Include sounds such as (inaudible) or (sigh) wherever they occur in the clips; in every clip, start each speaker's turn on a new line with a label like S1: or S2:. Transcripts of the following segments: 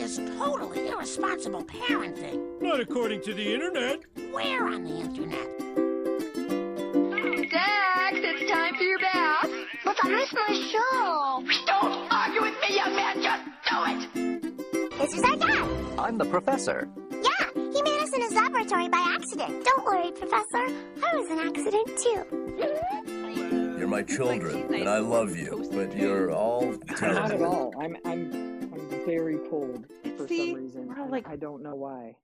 S1: is totally irresponsible parenting.
S2: Not according to the internet.
S1: Where on the internet?
S3: Dax, it's time for your bath.
S4: But I missed my show.
S3: Don't argue with me, young man. Just do it.
S4: This is our dad.
S5: I'm the professor.
S4: Yeah, he made us in his laboratory by accident. Don't worry, Professor. I was an accident too.
S6: You're my children, and I love you, but you're all terrible.
S7: Not at all. I'm I'm I'm very cold for
S8: See,
S7: some reason.
S8: we're all like-
S7: I don't know why.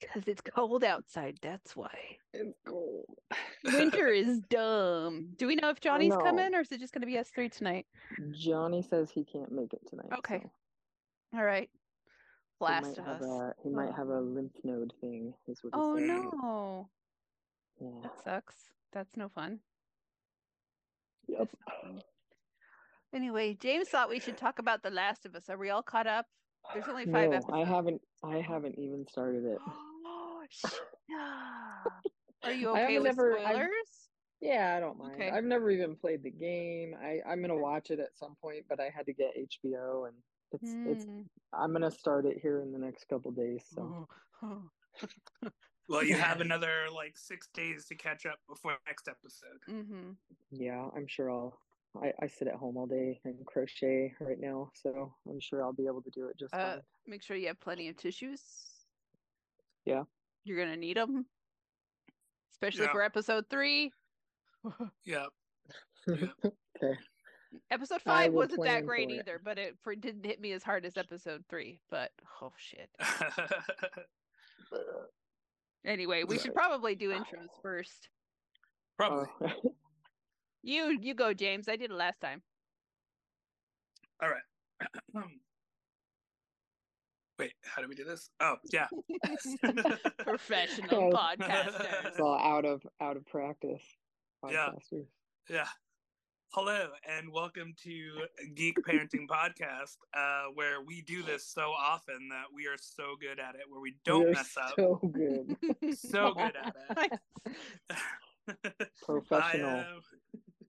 S8: Because it's cold outside. That's why.
S7: It's cold.
S8: Winter (laughs) is dumb. Do we know if Johnny's
S7: know.
S8: coming or is it just going to be us three tonight?
S7: Johnny says he can't make it tonight.
S8: Okay.
S7: so
S8: All right.
S7: he
S8: Blast
S7: might have
S8: us.
S7: a he might have a um, lymph node thing. Is what he
S8: Oh
S7: said.
S8: no.
S7: Yeah.
S8: That sucks. That's no fun.
S7: Yep.
S8: That's not fun. Anyway, James thought we should talk about The Last of Us. Are we all caught up? There's only five
S7: No,
S8: episodes.
S7: I haven't. I haven't even started it.
S8: Oh. (laughs) Are you okay
S7: haven't
S8: with
S7: I've-
S8: spoilers?
S7: Yeah, I don't mind.
S8: Okay.
S7: I've never even played the game. I I'm gonna watch it at some point, but I had to get HBO, and it's it's.
S8: Hmm.
S7: I'm gonna start it here in the next couple days. So (laughs)
S9: Well, you have another like six days to catch up before next episode.
S8: mm-hmm.
S7: yeah, I'm sure I'll. I, I sit at home all day and crochet right now, so I'm sure I'll be able to do it just
S8: Uh,
S7: fine.
S8: make sure you have plenty of tissues.
S7: Yeah.
S8: You're gonna need them, especially
S9: Yeah.
S8: for episode three. (laughs)
S9: Yeah. (laughs)
S7: okay.
S8: Episode five wasn't that great
S7: for it.
S8: either, but it for, didn't hit me as hard as episode three. But oh shit. (laughs) Anyway, we should probably do intros first.
S9: Probably.
S7: Uh,
S8: You you go, James. I did it last time.
S9: All right. (clears throat) Wait, how do we do this? Oh, yeah. (laughs) (laughs)
S8: Professional podcasters.
S7: it's all out of out of practice.
S9: Yeah. Yeah. Hello and welcome to Geek Parenting (laughs) Podcast, uh, where we do this so often that we are so good at it, where we don't
S7: We're
S9: mess up.
S7: So good.
S9: So good at it.
S7: Professional.
S9: I am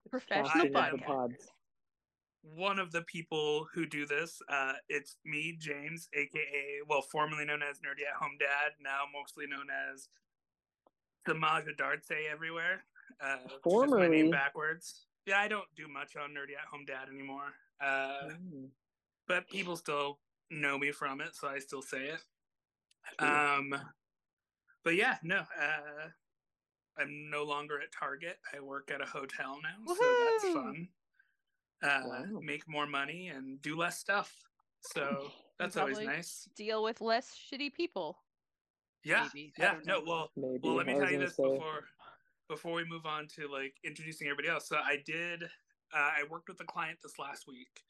S8: Professional
S7: casting
S8: podcast.
S7: pods.
S9: one of the people who do this. Uh, it's me, James, aka, well, formerly known as Nerdy at Home Dad, now mostly known as Samaja Dartse everywhere. Uh, which is my
S7: Formerly?
S9: name backwards. Yeah, I don't do much on Nerdy at Home Dad anymore. Uh,
S7: Mm,
S9: but people still know me from it, so I still say it.
S7: true.
S9: Um, but yeah, no, uh, I'm no longer at Target. I work at a hotel now, so that's fun. Uh,
S7: Wow.
S9: Make more money and do less stuff. So (laughs) that's always nice.
S8: Deal with less shitty people.
S9: Yeah,
S8: maybe.
S9: Yeah. No, well,
S7: Maybe.
S9: well, let me tell you this
S7: say,
S9: before before we move on to like introducing everybody else. So I did. Uh, I worked with a client this last week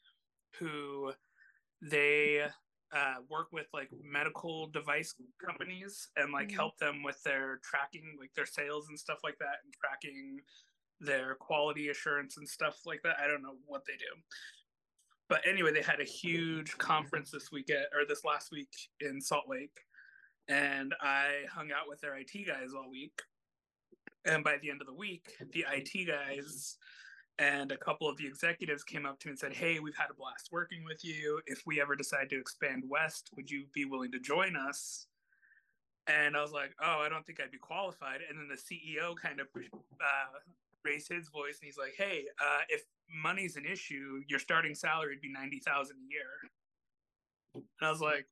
S9: who they uh, work with like medical device companies and like
S8: Mhm.
S9: help them with their tracking, like their sales and stuff like that, and tracking their quality assurance and stuff like that. I don't know what they do. But anyway, they had a huge conference this weekend or this last week in Salt Lake and I hung out with their IT guys all week. And by the end of the week, the IT guys and a couple of the executives came up to me and said, Hey, we've had a blast working with you. If we ever decide to expand west, would you be willing to join us? And I was like, Oh, I don't think I'd be qualified. And then the CEO kind of uh, raised his voice and he's like, Hey, uh, if money's an issue, your starting salary would be 90000 a year. And I was like,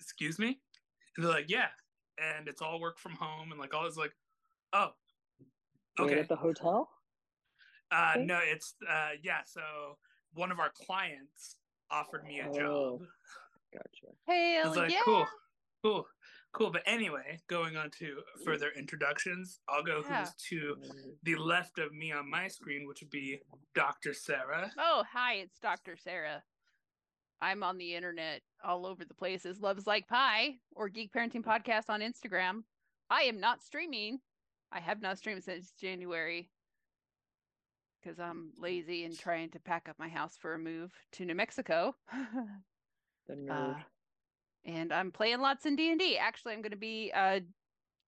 S9: Excuse me? And they're like, yeah. And it's all work from home and like all this like, oh.
S7: Wait,
S9: Okay.
S7: at the hotel?
S9: Uh
S7: okay.
S9: no, it's uh yeah, so one of our clients offered me a
S7: Oh,
S9: job.
S7: Gotcha.
S9: Hey, I
S8: Hell
S9: was like,
S8: yeah.
S9: cool, cool, cool. But anyway, going on to further introductions, I'll go
S8: Yeah.
S9: who's to the left of me on my screen, which would be Dr. Sarah.
S8: Oh, hi, it's Dr. Sarah. I'm on the internet all over the places. Loves Like Pie or Geek Parenting Podcast on Instagram. I am not streaming. I have not streamed since January because I'm lazy and trying to pack up my house for a move to New Mexico. (laughs)
S7: The
S8: Uh, and I'm playing lots in D&D. Actually, I'm going to be uh,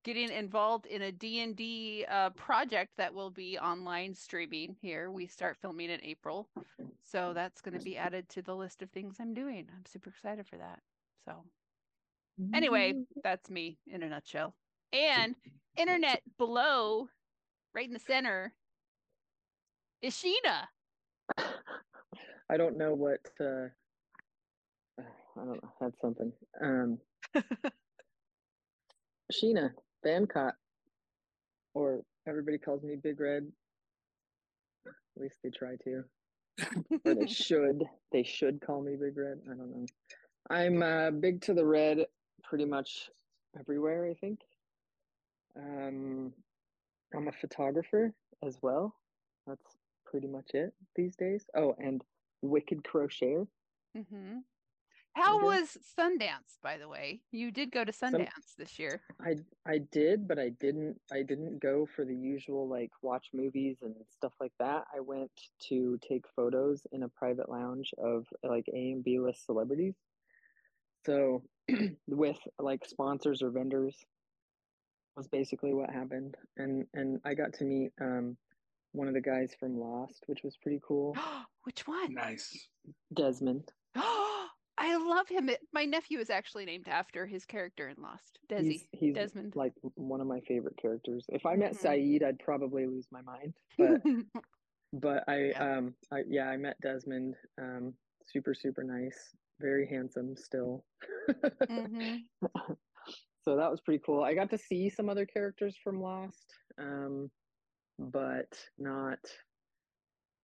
S8: getting involved in a D&D uh, project that will be online streaming here. We start filming in April. So that's going to be added to the list of things I'm doing. I'm super excited for that. So anyway, that's me in a nutshell. And (laughs) internet below, right in the center, is Sheena.
S7: I don't know what. Uh, I don't know. That's something. Um, (laughs) Sheena Bancott, or everybody calls me Big Red. At least they try to, or they (laughs) should. They should call me Big Red. I don't know. I'm uh, big to the red, pretty much everywhere. I think. Um, I'm a photographer as well. That's pretty much it these days. Oh, and Wicked Crocheter.
S8: hmm How
S7: Okay.
S8: was Sundance, by the way? You did go to Sundance this year.
S7: I I did, but I didn't I didn't go for the usual like watch movies and stuff like that. I went to take photos in a private lounge of like A and B list celebrities. So (clears throat) with like sponsors or vendors was basically what happened. And and I got to meet um one of the guys from Lost, which was pretty cool. (gasps)
S8: Which one?
S9: Nice.
S7: Desmond. (gasps)
S8: I love him. It- My nephew is actually named after his character in Lost, Desi.
S7: He's, he's
S8: Desmond.
S7: like one of my favorite characters. If I met
S8: Mhm.
S7: Sayid, I'd probably lose my mind. (laughs) But but I
S8: Yeah.
S7: um I yeah I met Desmond um super super nice very handsome still
S8: Mhm. (laughs)
S7: so that was pretty cool I got to see some other characters from Lost um but not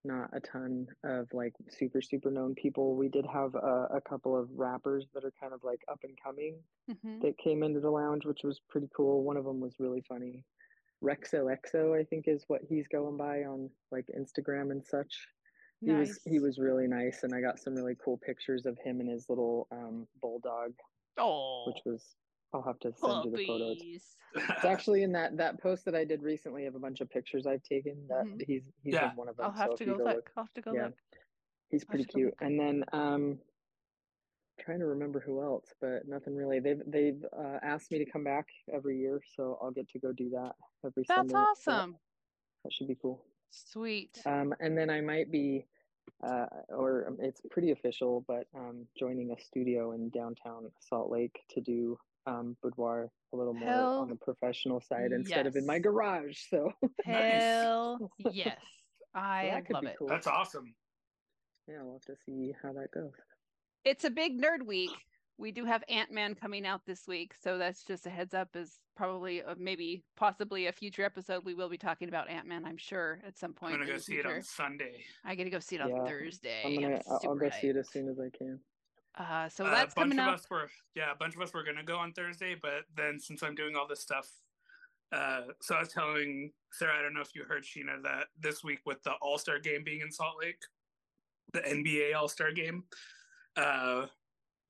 S7: not a ton of like super super known people we did have a, a couple of rappers that are kind of like up and coming
S8: Mhm.
S7: that came into the lounge, which was pretty cool. One of them was really funny. Rexo Exo, I think, is what he's going by on like Instagram and such. He was he was really nice, and I got some really cool pictures of him and his little um, bulldog,
S8: Oh,
S7: which was I'll have to send you the photos.
S8: puppies. (laughs)
S7: It's actually in that that post that I did recently of a bunch of pictures I've taken. That
S8: Mhm.
S7: he's he's
S9: Yeah.
S7: in one of them.
S8: I'll have
S7: so
S8: to
S7: if
S8: go look.
S7: look,
S8: I'll have to go
S7: yeah.
S8: look.
S7: he's pretty
S8: have to go
S7: cute. And then um trying to remember who else, but nothing really. They've they've uh, asked me to come back every year, so I'll get to go do that every
S8: That's
S7: Sunday. so
S8: awesome.
S7: that should be cool.
S8: Sweet.
S7: Um, and then I might be, uh, or um, it's pretty official, but um, joining a studio in downtown Salt Lake to do um, boudoir a little more
S8: Hell
S7: on the professional side instead of in my garage. So (laughs)
S8: Hell (laughs) yes. I
S7: that could
S8: love
S7: be
S8: it.
S7: cool.
S9: That's awesome.
S7: yeah, we'll have to see how that goes.
S8: It's a big nerd week. We do have Ant Man coming out this week, so that's just a heads up. Is probably uh, maybe possibly a future episode. We will be talking about Ant Man, I'm sure, at some point.
S9: I'm
S8: gonna
S9: go
S8: the
S9: see it on. Sunday.
S8: I get to go see it on
S7: Yeah,
S8: Thursday.
S7: I'm gonna, I'll, I'll go see it as soon as I can.
S8: Uh, so
S9: Uh,
S8: that's
S9: a bunch
S8: coming
S9: of
S8: out.
S9: us were yeah, a bunch of us were gonna go on Thursday, but then since I'm doing all this stuff, uh, so I was telling Sarah, I don't know if you heard Sheena that this week with the All Star game being in Salt Lake, the NBA All Star game, uh,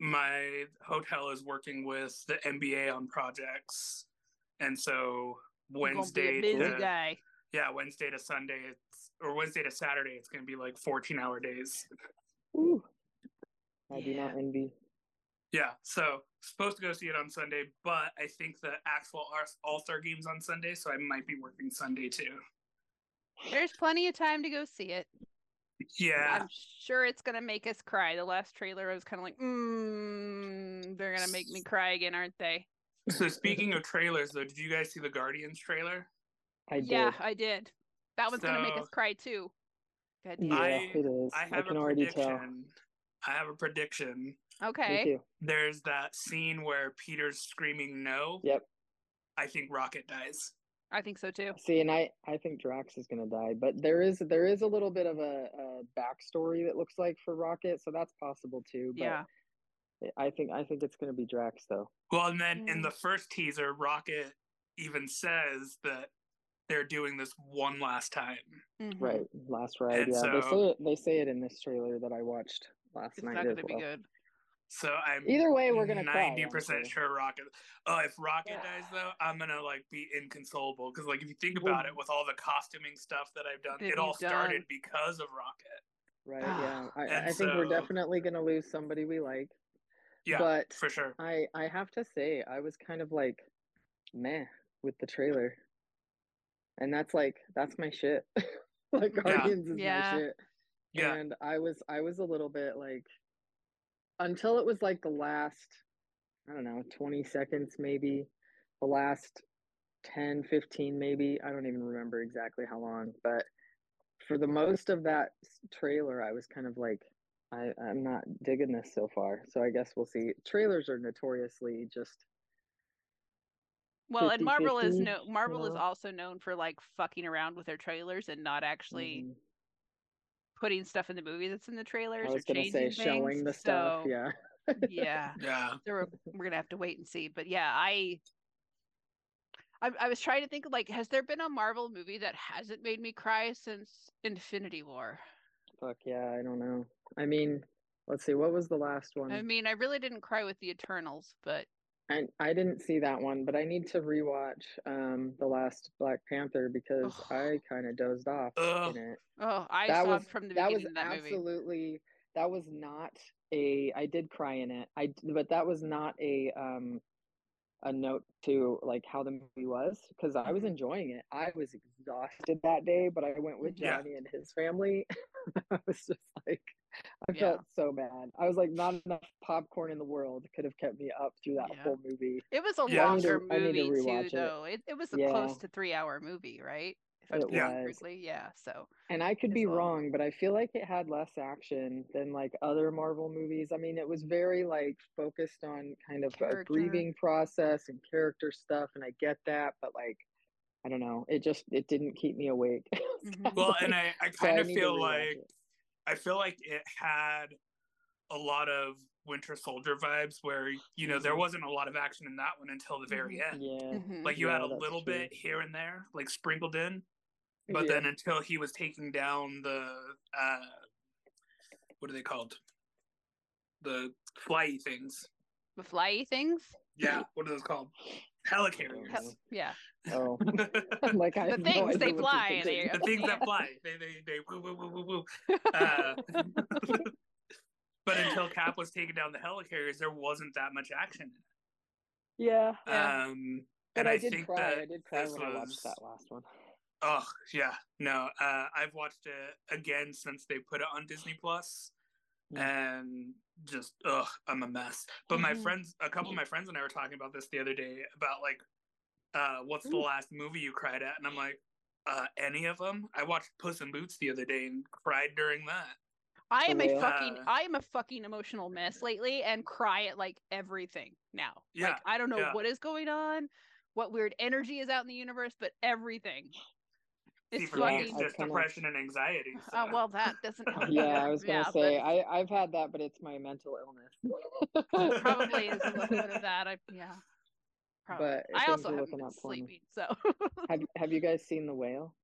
S9: my hotel is working with the NBA on projects, and so
S8: You're be a
S9: Wednesday,
S8: busy
S9: to,
S8: guy.
S9: yeah, Wednesday to Sunday, it's or Wednesday to Saturday, it's gonna be like 14 hour days.
S7: Ooh, I do not envy.
S9: Yeah, so supposed to go see it on Sunday, but I think the actual All Star game's on Sunday, so I might be working Sunday too.
S8: There's plenty of time to go see it.
S9: Yeah,
S8: I'm sure it's gonna make us cry. The last trailer, I was kind of like, mm, they're gonna make me cry again, aren't they?
S9: so speaking of trailers, though, did you guys see the Guardians trailer?
S7: I did.
S8: Yeah, I did. That one's gonna make us cry too. God damn.
S7: yeah,
S9: I-
S7: it is.
S9: I
S7: I,
S9: have
S7: can
S9: a
S7: already
S9: prediction.
S7: tell.
S9: I have a prediction.
S7: Me
S8: Okay.
S7: too.
S9: There's that scene where Peter's screaming no.
S7: Yep.
S9: I think Rocket dies.
S8: I think so too.
S7: See, and I, I think Drax is gonna die, but there is there is a little bit of a, a backstory that looks like for Rocket, so that's possible too. But
S8: Yeah.
S7: I think I think it's gonna be Drax though.
S9: Well, and then in
S8: Mm.
S9: the first teaser, Rocket even says that they're doing this one last time.
S8: Mhm.
S7: Right, last ride.
S9: And
S7: yeah, they say it. They say it in this trailer that I watched last
S8: It's
S7: night
S8: not gonna be good.
S9: So I'm
S7: Either way, we're gonna
S9: ninety percent sure Rocket. Oh, if Rocket
S8: Yeah.
S9: dies though, I'm gonna like be inconsolable because like if you think
S7: Well-
S9: about it, with all the costuming stuff that I've done,
S8: That
S9: it all
S8: you've
S9: started because of Rocket.
S7: Right.
S8: Ah.
S7: Yeah. I,
S9: And
S7: I think we're definitely gonna lose somebody we like.
S9: Yeah,
S7: but
S9: for sure.
S7: I I have to say I was kind of like meh with the trailer. And that's like that's my shit. (laughs) like
S9: Yeah.
S7: Guardians is
S8: Yeah.
S7: my shit.
S9: Yeah.
S7: And I was I was a little bit like until it was like the last I don't know, 20 seconds maybe. The last 10, 15 maybe. I don't even remember exactly how long, but for the most of that trailer, I was kind of like, I, I'm not digging this so far. So I guess we'll see. Trailers are notoriously just
S8: Well, and Marvel is
S7: 50-50,
S8: no
S7: you
S8: Marvel is also known for like fucking around with their trailers and not actually
S7: mhm.
S8: Putting stuff in the movie that's in the trailers
S7: I
S8: or
S7: was gonna
S8: changing
S7: say showing the stuff.
S8: So,
S7: Yeah.
S8: yeah. (laughs)
S9: Yeah.
S8: So we're, we're gonna have to wait and see. But yeah, I, I I was trying to think like, has there been a Marvel movie that hasn't made me cry since Infinity War?
S7: Fuck yeah, I don't know. I mean, let's see, what was the last one?
S8: I mean, I really didn't cry with the Eternals, but
S7: I I didn't see that one, but I need to rewatch um the last Black Panther because
S8: Ugh.
S7: I kind of dozed off
S9: Ugh.
S7: in it.
S8: oh, I
S7: that
S8: sobbed
S7: was
S8: from the
S7: that
S8: beginning
S7: was
S8: of that movie.
S7: absolutely that was not a I did cry in it. I d- but that was not a um a note to like how the movie was because I was
S8: Mhm.
S7: enjoying it. I was exhausted that day, but I went with
S9: Yeah.
S7: Johnny and his family. (laughs) I was just like I
S8: Yeah.
S7: felt so bad. I was like not enough popcorn in the world could have kept me up through that
S8: Yeah.
S7: whole movie.
S8: It was a
S9: Yeah.
S8: Longer
S7: to- I need to
S8: movie too,
S7: it.
S8: though. It it was a
S7: Yeah.
S8: close to three hour movie, right? If I'm
S7: It
S8: correctly, yeah. So
S7: And I could be
S8: long.
S7: wrong, but I feel like it had less action than like other Marvel movies. I mean, it was very like focused on kind of a grieving process and character stuff, and I get that, but like I don't know, it just it didn't keep me awake. (laughs)
S8: Mhm.
S9: Well, and I, I
S7: So
S9: kind of
S7: need to
S9: feel like
S7: it.
S9: I feel like it had a lot of Winter Soldier vibes where you know there
S7: Mhm.
S9: wasn't a lot of action in that one until the very
S8: Mhm.
S9: end.
S7: Yeah.
S8: Mhm.
S9: Like you
S7: Yeah,
S9: had a little
S7: true.
S9: bit here and there, like sprinkled in, but
S7: Yeah.
S9: then until he was taking down the uh, what are they called? The flyy things.
S8: the flyy things.
S9: Yeah, what are those called? Helicarriers.
S7: Hell-
S8: Hell, yeah,
S7: Oh, (laughs) I'm like I
S8: The
S7: have no
S8: things, they
S7: idea what you're
S8: fly they- (laughs)
S9: the things that fly. They they they woo woo woo woo woo. Uh, (laughs) but until Cap was taking down the helicarriers, there wasn't that much action. in
S7: Yeah,
S9: it.
S8: Yeah.
S9: Um,
S7: but
S9: and
S7: I,
S9: I,
S7: did
S9: think
S7: cry.
S9: that
S7: I did cry
S9: this
S7: when I watched that last one.
S9: Oh yeah, no. Uh, I've watched it again since they put it on Disney Plus,
S7: Mm.
S9: and just ugh, I'm a mess. But my
S8: Mhm.
S9: friends, a couple of my friends and I were talking about this the other day about like, uh, what's the last movie you cried at? And I'm like, uh, any of them? I watched Puss in Boots the other day and cried during that.
S8: I am a fucking
S9: Uh,
S8: I am a fucking emotional mess lately and cry at like everything now.
S9: Yeah,
S8: Like I don't know
S9: yeah.
S8: what is going on, what weird energy is out in the universe, but everything.
S9: See,
S8: It's
S9: for me, it's just
S7: kinda-
S9: depression and anxiety.
S8: Oh (laughs)
S9: so-
S8: well that doesn't (laughs) help.
S7: Yeah, I was gonna
S8: Yeah,
S7: say
S8: but
S7: I I've had that, but it's my mental illness.
S8: probably is a little bit of (laughs) that. I yeah. Probably.
S7: But
S8: I also
S7: are
S8: haven't
S7: looking
S8: been
S7: up for
S8: sleeping, so
S7: Have Have you guys seen the whale?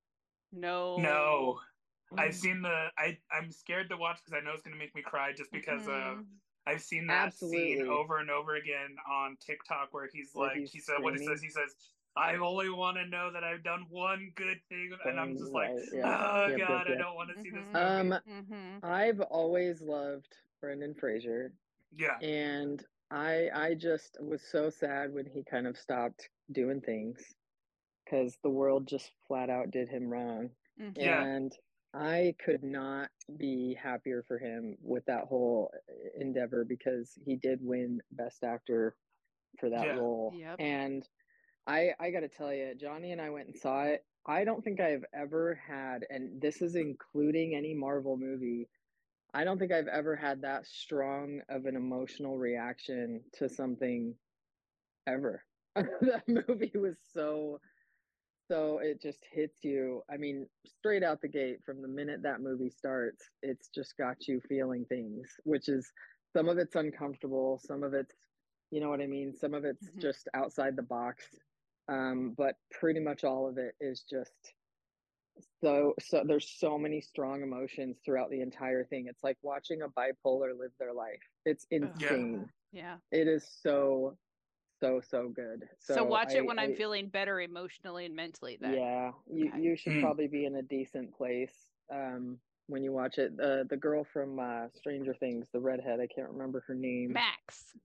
S8: no.
S9: No,
S7: Mm.
S9: I've seen the. I I'm scared to watch because I know it's gonna make me cry just because of
S8: Mhm.
S9: I've seen that scene over and over again on TikTok where he's
S7: Where
S9: like,
S7: he's
S9: he said, what he says, he says, I only want to know that I've done one good thing, and I'm just like,
S7: right, yeah.
S9: oh
S7: Yep, yep,
S9: god, I don't want to see this
S8: Mhm.
S9: movie.
S7: Um,
S8: Mhm.
S7: I've always loved Brendan Fraser,
S9: yeah,
S7: and I I just was so sad when he kind of stopped doing things because the world just flat out did him wrong.
S8: Mhm.
S9: Yeah.
S7: And I could not be happier for him with that whole endeavor because he did win Best Actor for that
S9: Yeah.
S7: role.
S8: Yep.
S7: And I I got to tell you, Johnny and I went and saw it. I don't think I've ever had, and this is including any Marvel movie. I don't think I've ever had that strong of an emotional reaction to something ever. (laughs) that movie was so so it just hits you. I mean, straight out the gate from the minute that movie starts, it's just got you feeling things, which is some of it's uncomfortable, some of it's, you know what I mean? Some of it's
S8: Mhm.
S7: just outside the box. Um, but pretty much all of it is just so so there's so many strong emotions throughout the entire thing. It's like watching a bipolar live their life. It's insane.
S8: Yeah.
S7: It is so so so good. So,
S8: So, watch it when I'm feeling better emotionally and mentally. Then.
S7: yeah, you
S8: Okay.
S7: you should
S9: Mm.
S7: probably be in a decent place um when you watch it. The the girl from uh Stranger Things, the redhead, I can't remember her name,
S8: Max.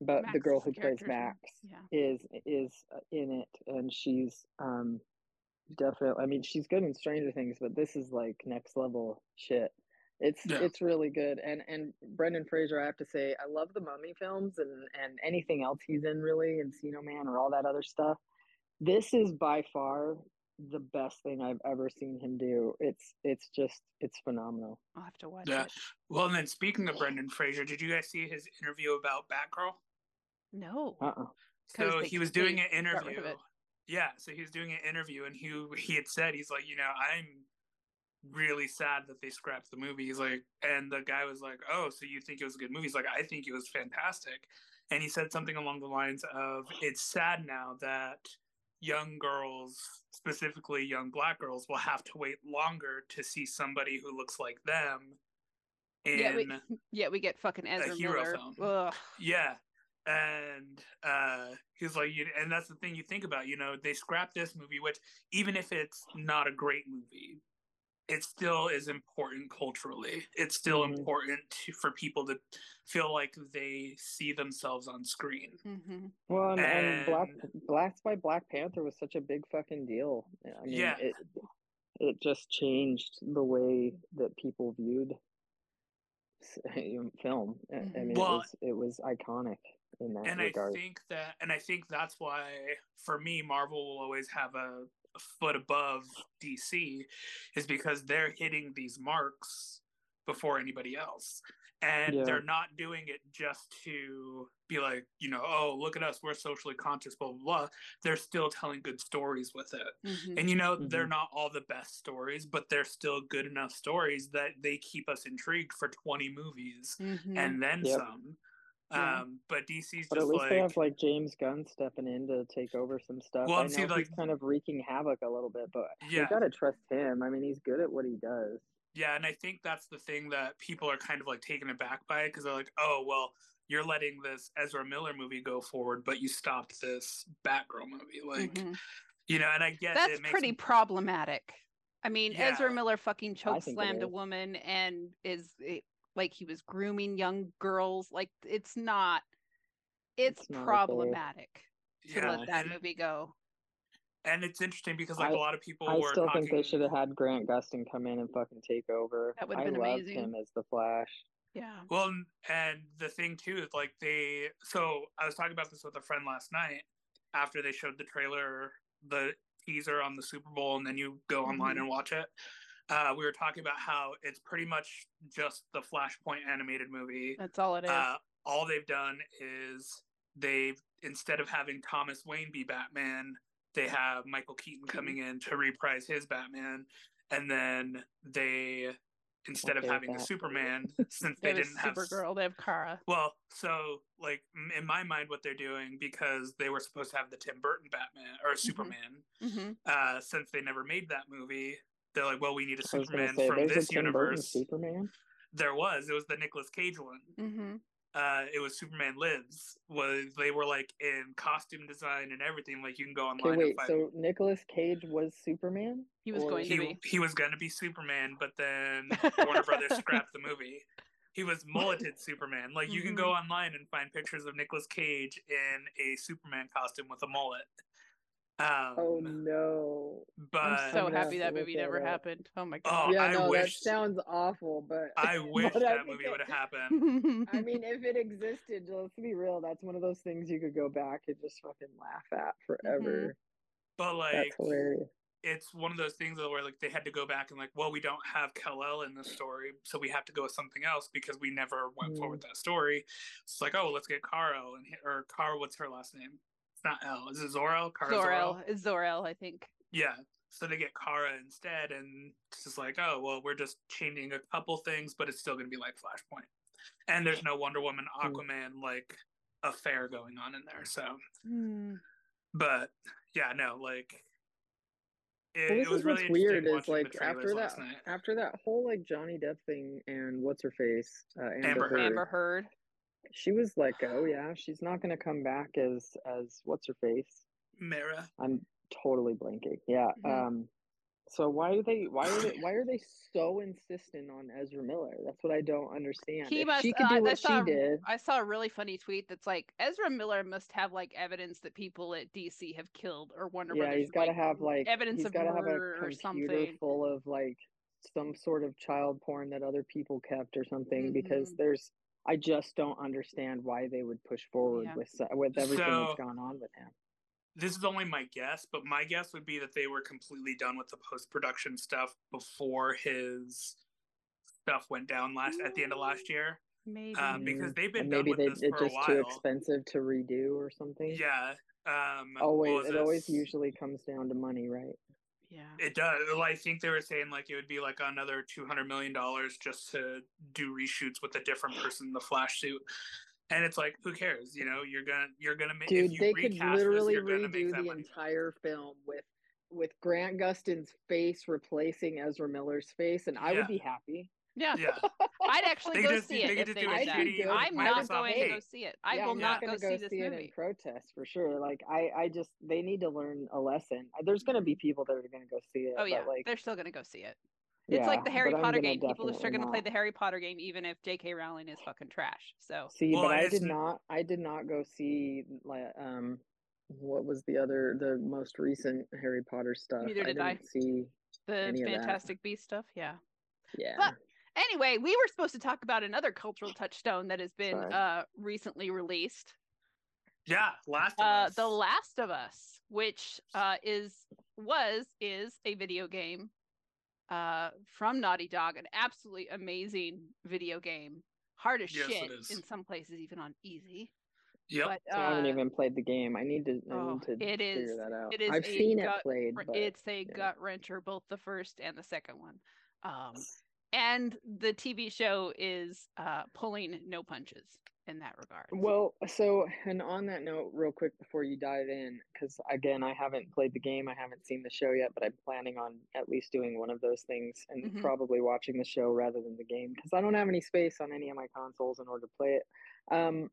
S7: But the girl who
S8: the
S7: plays. Max
S8: Yeah.
S7: is is uh, in it and she's um definitely I mean she's good in Stranger Things, but this is like next level shit. It's
S9: Yeah.
S7: it's really good. And and Brendan Fraser, I have to say, I love the Mummy films and and anything else he's in really, Encino Man or all that other stuff. This is by far the best thing I've ever seen him do. It's it's just it's phenomenal.
S8: I'll have to watch
S9: Yeah.
S8: it.
S9: Well, and then speaking of Brendan Fraser, did you guys see his interview about Batgirl?
S8: No.
S7: Uh-uh.
S8: 'Cause
S9: So he was doing an interview. Yeah, so he was doing an interview, and he he had said he's like, you know, I'm really sad that they scrapped the movie. He's like, and the guy was like, oh, so you think it was a good movie? He's like, I think it was fantastic, and he said something along the lines of, it's sad now that young girls, specifically young black girls, will have to wait longer to see somebody who looks like them. In
S8: Yeah, we, (laughs) yeah, we get fucking Ezra
S9: hero
S8: Miller.
S9: film.
S8: Ugh.
S9: yeah. And uh he's like you and that's the thing you think about, you know, they scrapped this movie, which even if it's not a great movie, it still is important culturally. It's still
S7: Mhm.
S9: important to, for people to feel like they see themselves on screen.
S8: hmm
S7: Well, and, and Black
S9: And-
S7: Black's by Black Panther was such a big fucking deal. I mean,
S9: Yeah.
S7: it it just changed the way that people viewed s- you (laughs) know, film. I- I mean,
S9: Well-
S7: it was it was iconic in that
S9: and
S7: regard.
S9: I think that, and I think that's why, for me, Marvel will always have a, a foot above DC, is because they're hitting these marks before anybody else, and
S7: Yeah.
S9: they're not doing it just to be like, you know, oh, look at us, we're socially conscious, blah blah blah. They're still telling good stories with it,
S8: hmm
S9: and you know, they're
S7: Mhm.
S9: not all the best stories, but they're still good enough stories that they keep us intrigued for twenty movies
S8: hmm
S9: and then
S7: Yep.
S9: some.
S8: Yeah.
S9: Um, but DC's
S7: But at least
S9: like,
S7: they have like James Gunn stepping in to take over some stuff.
S9: Well,
S7: I know
S9: see,
S7: he's
S9: like-
S7: kind of wreaking havoc a little bit, but
S9: yeah,
S7: you gotta trust him. I mean, he's good at what he does.
S9: yeah, and I think that's the thing that people are kind of like taken aback by because they're like, oh, well, you're letting this Ezra Miller movie go forward, but you stopped this Batgirl movie, like,
S8: Mhm.
S9: you know. And I get
S8: That's
S9: it makes
S8: pretty problematic. I mean, Ezra Miller fucking choke slammed a woman and is it, like he was grooming young girls. Like it's not. It's,
S7: It's not okay.
S8: problematic to
S9: yeah,
S8: let that
S9: and,
S8: movie go.
S9: and it's interesting because like
S7: I-
S9: a lot of people
S7: I
S9: were
S7: still
S9: talking.
S7: think they should have had Grant Gustin come in and fucking take over.
S8: That would've been
S7: loved
S8: amazing.
S7: him as the Flash.
S8: Yeah.
S9: Well, and the thing too is like they. So I was talking about this with a friend last night after they showed the trailer, the teaser on the Super Bowl, and then you go online
S8: Mhm.
S9: and watch it. Uh, we were talking about how it's pretty much just the Flashpoint animated movie.
S8: That's all it is.
S9: Uh, all they've done is they've instead of having Thomas Wayne be Batman, they have Michael Keaton coming in to reprise his Batman, and then they instead of
S7: Okay with
S9: having a. Superman, (laughs) since
S8: they
S9: they didn't have
S8: Supergirl. They have Kara.
S9: well, so like in my mind, what they're doing because they were supposed to have the Tim Burton Batman or Superman,
S8: hmm
S9: uh, since they never made that movie, they're like, well, we need a Superman
S7: say,
S9: from this
S7: a Tim Burton
S9: universe.
S7: Superman.
S9: There was, it was the Nicolas Cage one.
S8: hmm
S9: Uh, it was Superman Lives. Was they were like in costume design and everything. Like you can go
S7: Okay,
S9: online
S7: wait.
S9: and find.
S7: So Nicolas Cage was Superman?
S8: He was
S7: Or-
S8: going to
S9: he
S8: be.
S9: he was gonna be Superman, but then (laughs) Warner Brothers scrapped the movie. He was mulleted Superman. Like you can go
S8: Mm-hmm.
S9: online and find pictures of Nicolas Cage in a Superman costume with a mullet. Um,
S7: Oh no.
S9: but
S8: I'm so
S7: I'm
S8: happy that
S7: to
S8: movie never
S7: that
S8: happened. Oh my
S9: Oh,
S8: god.
S7: yeah,
S9: I
S7: no,
S9: wish-
S7: that sounds awful, but
S9: I (laughs) wish
S7: but
S9: that
S7: think
S9: movie
S7: it-
S9: would have happened. (laughs)
S7: I mean, if it existed, let's be real, that's one of those things you could go back and just fucking laugh at forever.
S9: But like, it's one of those things where like they had to go back and like, well, we don't have Kal El in this story, so we have to go with something else because we never went
S7: Mm.
S9: forward with that story. It's like, oh, let's get Karo and or Kara. What's her last name? It's not L. Is it Zor-El? Kara
S8: Zor-El. It's Zor-El, I think.
S9: Yeah. So they get Kara instead, and it's just like, oh, well, we're just changing a couple things, but it's still going to be like Flashpoint. And there's no Wonder Woman,
S7: Hmm.
S9: Aquaman like affair going on in there. So,
S8: Hmm.
S9: but yeah, no, like it,
S7: Well,
S9: it
S7: this
S9: was
S7: is
S9: really
S7: what's weird
S9: interesting
S7: is like after that
S9: night.
S7: after that whole like Johnny Depp thing and what's her face uh, Amber,
S9: Amber Heard.
S7: Heard,
S8: Amber Heard.
S7: She was like oh yeah she's not gonna come back as as what's her face
S9: Mera.
S7: I'm totally blanking yeah
S8: Mhm.
S7: um so why are they why are they why are they so insistent on Ezra Miller that's what I don't understand
S8: He
S7: if
S8: must.
S7: she could
S8: uh,
S7: do
S8: I
S7: what
S8: saw.
S7: she did
S8: I saw a really funny tweet that's like Ezra Miller must have like evidence that people at DC have killed or Wonder
S7: yeah
S8: Brothers.
S7: he's got to
S8: like,
S7: have like
S8: evidence
S7: he's
S8: of
S7: got to have
S8: murder
S7: a
S8: or something.
S7: full of like some sort of child porn that other people kept or something because
S8: Mhm.
S7: there's I just don't understand why they would push forward
S8: Yeah.
S7: with with everything
S9: So-
S7: that's gone on with him.
S9: this is only my guess, but my guess would be that they were completely done with the post production stuff before his stuff went down last at the end of last year.
S8: Maybe.
S9: Um, because they've been
S7: and
S9: done
S7: maybe
S9: with
S7: they,
S9: this
S7: it's
S9: for a
S7: just too expensive to redo or something.
S9: Yeah. Um,
S7: Always,
S9: was
S7: it always usually comes down to money, right?
S8: Yeah.
S9: It does. Well, I think they were saying like it would be like another two hundred million dollars just to do reshoots with a different (gasps) person in the Flash suit, and it's like, who cares? You know, you're gonna you're gonna make.
S7: Dude,
S9: if you
S7: they could
S9: recast
S7: literally
S9: this, you're gonna make
S7: redo the
S9: money back.
S7: entire film with with Grant Gustin's face replacing Ezra Miller's face, and I
S9: Yeah.
S7: would be happy.
S8: Yeah.
S9: Yeah, (laughs)
S8: I'd actually go
S9: just-
S8: see it if they did that. I'm not going to go see it. I
S7: yeah,
S8: will
S7: I'm
S8: not
S7: gonna
S8: go see this
S7: it in
S8: movie.
S7: protest for sure. Like I, I just they need to learn a lesson. There's gonna be people that are gonna go see it.
S8: Oh yeah,
S7: but, like
S8: they're still gonna go see it. It's
S7: yeah,
S8: like the Harry Potter game. People are still gonna play the Harry Potter game even if J.K. Rowling is fucking trash. So
S7: See,
S9: Well,
S7: but I did not. I did not go see like um, what was the other the most recent Harry Potter stuff?
S8: Neither did I.
S7: didn't see.
S8: the
S7: Any of that.
S8: Fantastic Beast stuff, yeah.
S7: Yeah.
S8: But anyway, we were supposed to talk about another cultural touchstone that has been
S7: Sorry.
S8: uh recently released.
S9: yeah. Last of
S8: Uh
S9: Us.
S8: The Last of Us, which uh is was is a video game uh from Naughty Dog, an absolutely amazing video game. Hard as
S9: Yes,
S8: shit
S9: is.
S8: in some places, even on easy.
S9: Yep.
S8: But
S7: So I haven't
S8: uh,
S7: even played the game. I need to. I
S8: oh,
S7: need to
S8: it
S7: figure
S8: is-
S7: that out.
S8: it is
S7: I've seen
S8: gut
S7: it played, but
S8: it's a
S7: yeah.
S8: gut wrencher, both the first and the second one. Um, and the TV show is uh, pulling no punches in that regard.
S7: Well, so and on that note, real quick before you dive in, because again, I haven't played the game, I haven't seen the show yet, but I'm planning on at least doing one of those things and
S8: Mhm.
S7: probably watching the show rather than the game because I don't have any space on any of my consoles in order to play it. Um,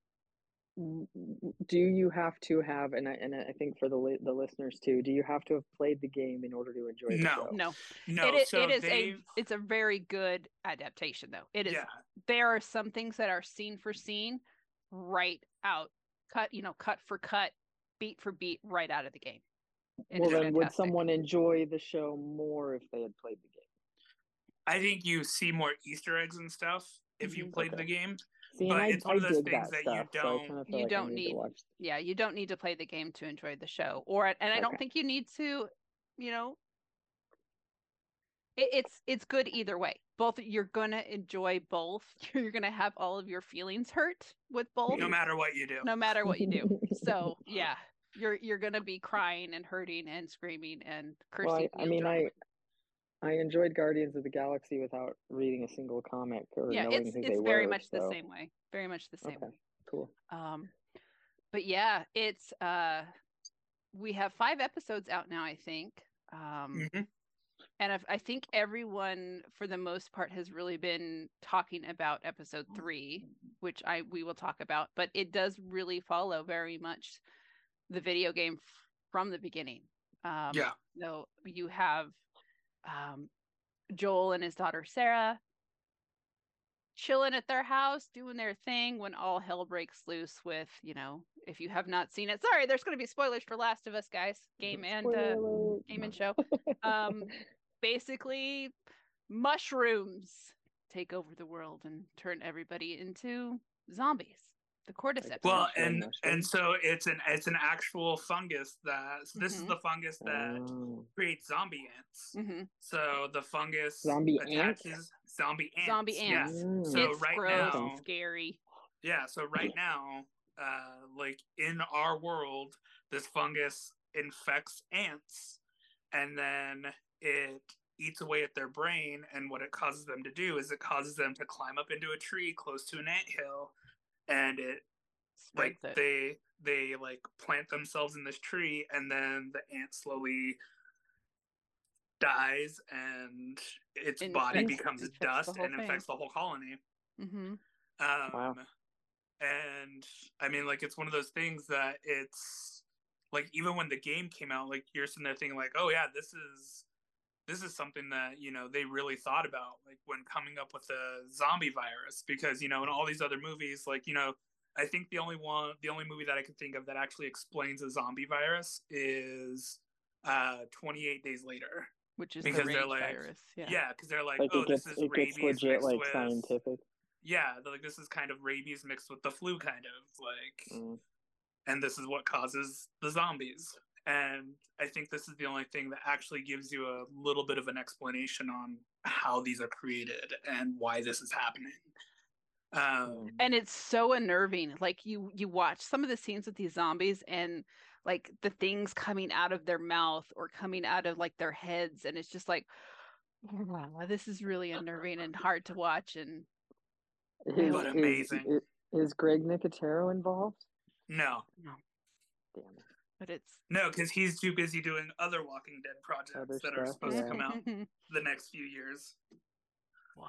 S7: do you have to have, and I and I think for the li- the listeners too, do you have to have played the game in order to enjoy the
S9: No.
S7: show?
S8: no,
S9: no.
S8: it is,
S9: so
S8: it is a it's a very good adaptation though. It is
S9: Yeah.
S8: there are some things that are scene for scene, right out, cut you know cut for cut, beat for beat, right out of the game. It
S7: Well,
S8: is
S7: then, would someone enjoy the show more if they had played the game?
S9: I think you see more Easter eggs and stuff if you
S8: Mhm.
S9: played the game.
S7: See,
S9: But
S7: I,
S9: it's one
S7: I
S9: of those things
S7: that
S9: that you
S7: stuff,
S9: don't-
S7: kinda
S8: you
S7: like
S8: don't
S7: need,
S8: need-
S7: to watch.
S8: yeah you don't need to play the game to enjoy the show or and i don't think you need to you know it, it's it's good either way both you're gonna enjoy both (laughs) you're gonna have all of your feelings hurt with both
S9: No matter what you do.
S8: no matter what you do (laughs) so yeah you're you're gonna be crying and hurting and screaming and cursing
S7: Well, I, I mean, I
S8: Druckmann.
S7: I enjoyed Guardians of the Galaxy without reading a single comic or
S8: yeah
S7: knowing
S8: it's
S7: who they
S8: it's very
S7: were.
S8: much the same way very much the same
S7: Okay,
S8: way
S7: cool.
S8: Um, but yeah, it's uh, we have five episodes out now, I think. Um,
S9: Mhm.
S8: and if, I think everyone, for the most part, has really been talking about episode three, which I we will talk about. But it does really follow very much the video game f- from the beginning. Um,
S9: Yeah.
S8: So you have um, Joel and his daughter Sarah chilling at their house doing their thing when all hell breaks loose with you know if you have not seen it. Sorry there's going to be spoilers for last of us guys. Game and uh, game and show. Um basically mushrooms take over the world and turn everybody into zombies the cordyceps
S7: Like
S9: Well, and
S7: mushroom.
S9: and so it's an it's an actual fungus that so this is
S8: Mhm.
S9: the fungus that
S7: Oh.
S9: creates zombie ants.
S8: hmm
S9: So the fungus
S7: Zombie ants?
S9: zombie ants.
S8: Zombie
S9: yeah.
S8: ants.
S7: Mm.
S9: So
S8: it's
S9: right
S8: gross
S9: now-
S8: and scary
S9: Yeah, so right now, uh, like in our world, this fungus infects ants, and then it eats away at their brain. And what it causes them to do is it causes them to climb up into a tree close to an ant hill, and it like
S8: it.
S9: they they like plant themselves in this tree, and then the ant slowly dies, and its body
S8: Infects-
S9: becomes
S8: infects the
S9: dust
S8: whole
S9: and infects the whole colony.
S8: hmm
S9: Um,
S7: Wow.
S9: And I mean, like, it's one of those things that it's like, even when the game came out, like, you're sitting there thinking, like, oh, yeah, this is. This is something that you know they really thought about, like when coming up with the zombie virus, because you know in all these other movies, like you know, I think the only one, the only movie that I can think of that actually explains a zombie virus is uh 28 Days Later,
S8: which is
S9: Because
S8: the
S9: they're like-
S8: virus. Yeah.
S9: Yeah, because they're like,
S7: Like
S9: oh,
S7: it gets
S9: this is
S7: it
S9: rabies
S7: gets legit like
S9: with
S7: scientific.
S9: yeah, they're like this is kind of rabies mixed with the flu, kind of like,
S7: Mm.
S9: and this is what causes the zombies. And I think this is the only thing that actually gives you a little bit of an explanation on how these are created and why this is happening. Um,
S8: and it's so unnerving like you you watch some of the scenes with these zombies and like the things coming out of their mouth or coming out of like their heads and it's just like wow this is really unnerving and hard to watch and
S7: Is,
S9: But amazing.
S7: Is, is Greg Nicotero involved?
S9: no, No.
S7: Damn it.
S8: But it's
S9: no, because he's too busy doing other Walking Dead projects
S7: Other
S9: that are
S7: stuff,
S9: supposed
S7: yeah.
S9: to come out (laughs) the next few years.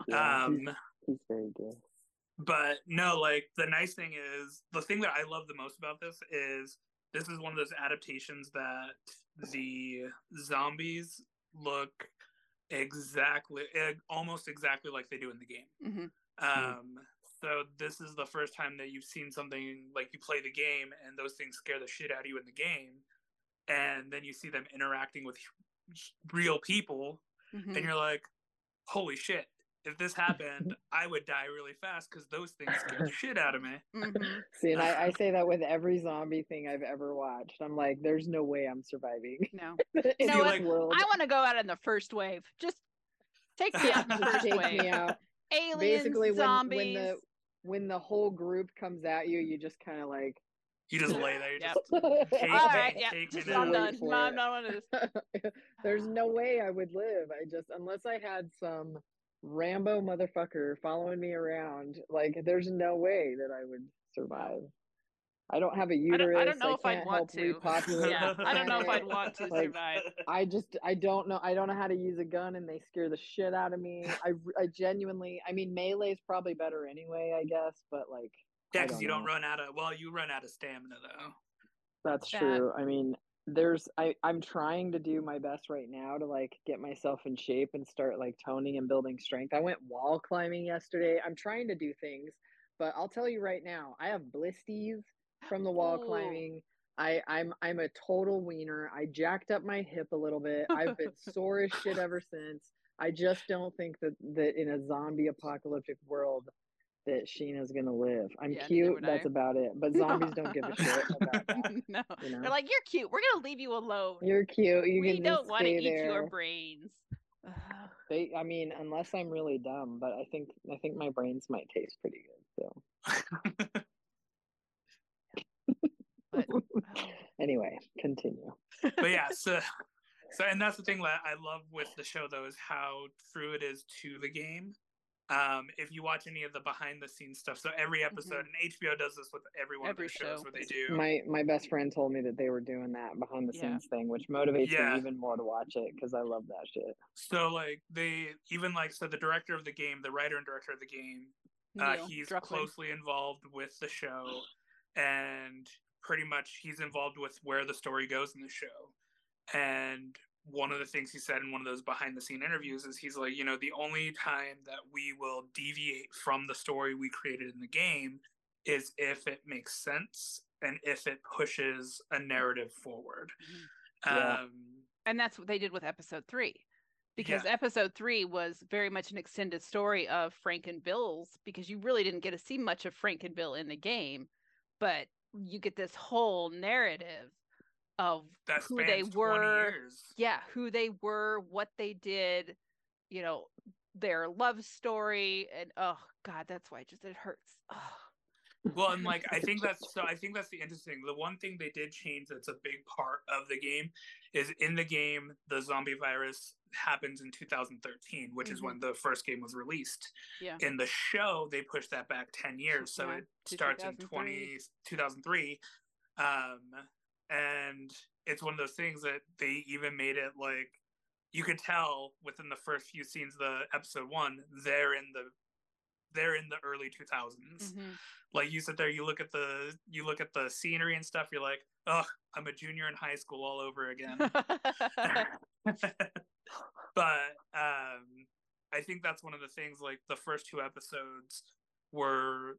S7: Yeah,
S9: um,
S7: he's, he's very good.
S9: but no like the nice thing is the thing that i love the most about this is this is one of those adaptations that the zombies look exactly eh, almost exactly like they do in the game
S8: Mhm.
S9: um so this is the first time that you've seen something like you play the game and those things scare the shit out of you in the game and then you see them interacting with real people
S8: Mhm.
S9: and you're like, holy shit, if this happened, (laughs) I would die really fast because those things scared the shit out of me.
S8: Mhm. (laughs)
S7: See, and I, I say that with every zombie thing I've ever watched. I'm like, there's no way I'm surviving
S8: no (laughs)
S7: in
S8: know
S7: this world.
S8: i want to go out in the first wave just take me out the
S7: Just
S8: first
S7: take
S8: wave
S7: me out.
S8: aliens
S7: Basically, when,
S8: zombies
S7: when the when the whole group comes at you, you just kind of like.
S9: You just lay there, you
S8: Yep.
S9: just take,
S8: all
S9: take,
S8: right yeah just i'm done
S7: for
S8: i'm
S7: it.
S8: done with this
S7: There's no way I would live. I just unless I had some Rambo motherfucker following me around, like there's no way that I would survive. I don't have a
S8: I don't,
S7: uterus.
S8: I don't know if I'd want to.
S7: repopulate
S8: Yeah, I don't know if I'd want to
S7: Like,
S8: survive.
S7: I just I don't know I don't know how to use a gun and they scare the shit out of me. I I genuinely I mean melee is probably better anyway, I guess, but like
S9: Yeah, because
S7: don't
S9: you don't run out of, well, you run out of stamina though.
S7: That's
S8: That-
S7: true. I mean, there's I I'm trying to do my best right now to like get myself in shape and start like toning and building strength. I went wall climbing yesterday. I'm trying to do things, but I'll tell you right now, I have blisties from the wall
S8: Ooh.
S7: climbing. I I'm I'm a total wiener. I jacked up my hip a little bit. I've been (laughs) sore as shit ever since. I just don't think that that in a zombie apocalyptic world that Sheena's gonna live. I'm
S8: Yeah,
S7: cute. That's
S8: I.
S7: about it. But (laughs) zombies don't give a shit about that. (laughs)
S8: no,
S7: You know?
S8: they're like you're cute. We're gonna leave you alone.
S7: You're cute. You
S8: we
S7: can
S8: don't want to eat
S7: there.
S8: your brains. (sighs)
S7: They, I mean, unless I'm really dumb, but I think I think my brains might taste pretty good. So
S8: But, oh, (laughs)
S7: anyway, continue.
S9: but yeah, (laughs) so so and that's the thing that I love with the show though is how true it is to the game. Um, if you watch any of the behind the scenes stuff, so every episode, and HBO does this with every one
S8: Mm-hmm. Every
S9: of their shows
S8: show.
S9: where they do.
S7: My my best friend told me that they were doing that behind the
S8: Yeah.
S7: scenes thing, which motivates
S9: Yeah.
S7: me even more to watch it because I love that shit.
S9: So like they even like so the director of the game, the writer and director of the game, uh, he's
S8: Druckmann.
S9: closely involved with the show, and pretty much he's involved with where the story goes in the show. And one of the things he said in one of those behind the scene interviews is he's like, you know, the only time that we will deviate from the story we created in the game is if it makes sense and if it pushes a narrative forward.
S7: Yeah.
S9: Um,
S8: and that's what they did with episode three because episode three was very much an extended story of frank and bill's because you really didn't get to see much of frank and bill in the game but you get this whole narrative of
S9: that
S8: who they were yeah who they were what they did you know their love story and oh god that's why it just it hurts oh.
S9: Well and like i think that's so i think that's the interesting the one thing they did change that's a big part of the game is in the game the zombie virus happens in 2013 which is
S8: Mhm.
S9: when the first game was released.
S8: Yeah.
S9: In the show they pushed that back 10 years so
S8: Yeah,
S9: it starts in 20 2003 um and it's one of those things that they even made it like you could tell within the first few scenes of the episode one they're in the they're in the early 2000s
S8: Mhm.
S9: like you sit there you look at the you look at the scenery and stuff you're like oh i'm a junior in high school all over again (laughs) (laughs) but um i think that's one of the things like the first two episodes were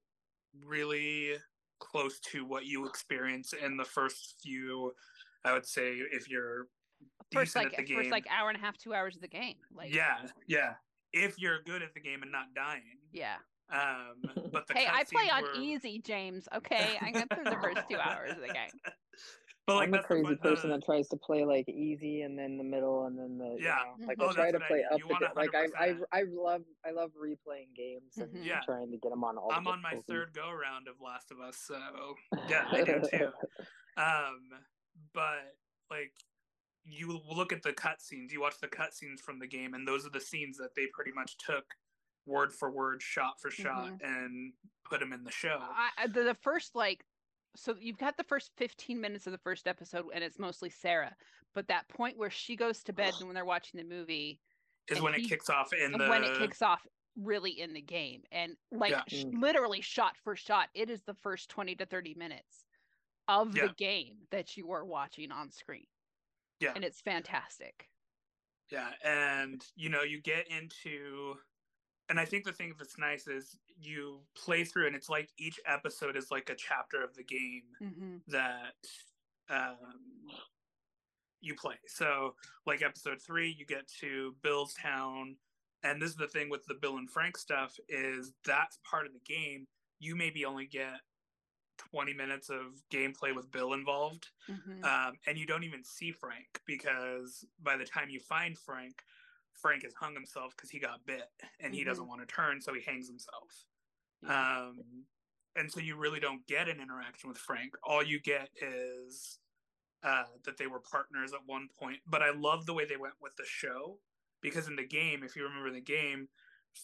S9: really close to what you experience in the first few i would say if you're
S8: first like
S9: at the game.
S8: first like hour and a half, two hours of the game. Like
S9: yeah, yeah. If you're good at the game and not dying.
S8: yeah.
S9: Um, but the (laughs)
S8: Hey, I play
S9: cutscenes
S8: on
S9: were-
S8: easy, James. Okay, (laughs) I got through the first two hours of the game.
S9: But like
S7: I'm a
S9: that's the
S7: crazy person
S9: uh,
S7: that tries to play like easy and then the middle and then the
S9: Yeah.
S7: You know, like
S8: Mhm.
S7: I
S9: Oh,
S7: try to
S9: what I
S7: play
S9: mean.
S7: up the
S9: want
S7: di- like I I I love I love replaying games and
S8: Mhm.
S9: Yeah.
S7: trying to get them on all.
S9: I'm on my
S7: difficulties.
S9: third go around of Last of Us, so (laughs) yeah, I do too. Um, but like you look at the cutscenes, you watch the cutscenes from the game, and those are the scenes that they pretty much took word for word, shot for shot, mm-hmm. and put them in the show.
S8: I, the, the first like so you've got the first 15 minutes of the first episode and it's mostly sarah but that point where she goes to bed and when they're watching the movie
S9: Is when it kicks off in the
S8: when it kicks off really in the game and like
S9: Yeah.
S8: sh- literally shot for shot it is the first 20 to 30 minutes of
S9: Yeah.
S8: the game that you are watching on screen
S9: Yeah.
S8: and it's fantastic
S9: Yeah, and you know, you get into and I think the thing that's nice is you play through and it's like each episode is like a chapter of the game
S8: mm-hmm.
S9: that um you play. So like episode 3 you get to Bill's town and this is the thing with the Bill and Frank stuff is that's part of the game. You maybe only get 20 minutes of gameplay with Bill involved
S8: Mm-hmm.
S9: um, and you don't even see Frank because by the time you find Frank, Frank has hung himself because he got bit and he doesn't want to turn, so he hangs himself. Um, and so you really don't get an interaction with Frank. All you get is uh, that they were partners at one point. But I love the way they went with the show because in the game, if you remember the game,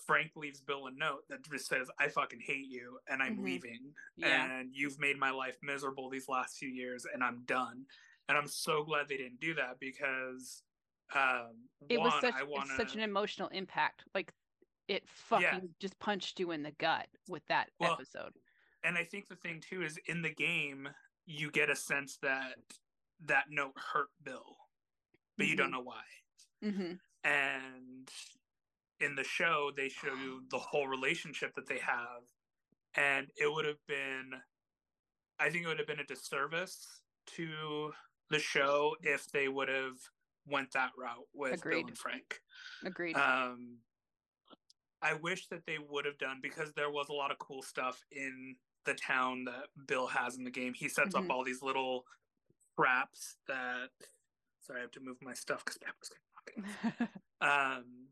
S9: Frank leaves Bill a note that just says, I fucking hate you and I'm
S8: Mhm.
S9: leaving
S8: yeah.
S9: and you've made my life miserable these last few years and i'm done. And i'm so glad they didn't do that because um
S8: it
S9: one
S8: was such it's such an emotional impact. Like it fucking just punched you in the gut with that
S9: Well,
S8: episode.
S9: and i think the thing too is in the game you get a sense that that note hurt bill but you don't know why.
S8: Mm-hmm.
S9: and in the show they show you the whole relationship that they have. And it would have been i think it would have been a disservice to the show if they would have went that route with bill
S8: Agreed.
S9: and frank.
S8: Agreed.
S9: Um i wish that they would have done because there was a lot of cool stuff in the town that bill has in the game. He sets
S8: Mhm.
S9: up all these little traps that sorry i have to move my stuff because pepper's knocking (laughs) um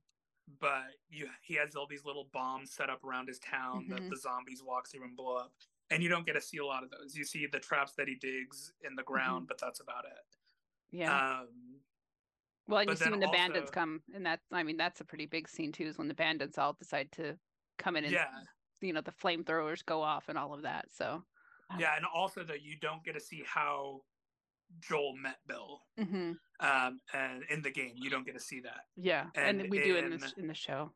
S9: but you he has all these little bombs set up around his town that
S8: Mhm.
S9: the zombies walk through and blow up. And you don't get to see a lot of those. You see the traps that he digs in the ground but that's about it.
S8: Yeah.
S9: Um
S8: well and you see when the bandits come and that i mean that's a pretty big scene too is when the bandits all decide to come in and
S9: yeah.
S8: you know the flamethrowers go off and all of that so.
S9: Yeah and also that you don't get to see how joel met bill.
S8: Hmm
S9: um and in the game you don't get to see that
S8: yeah and,
S9: And
S8: we do in
S9: in-
S8: the in the show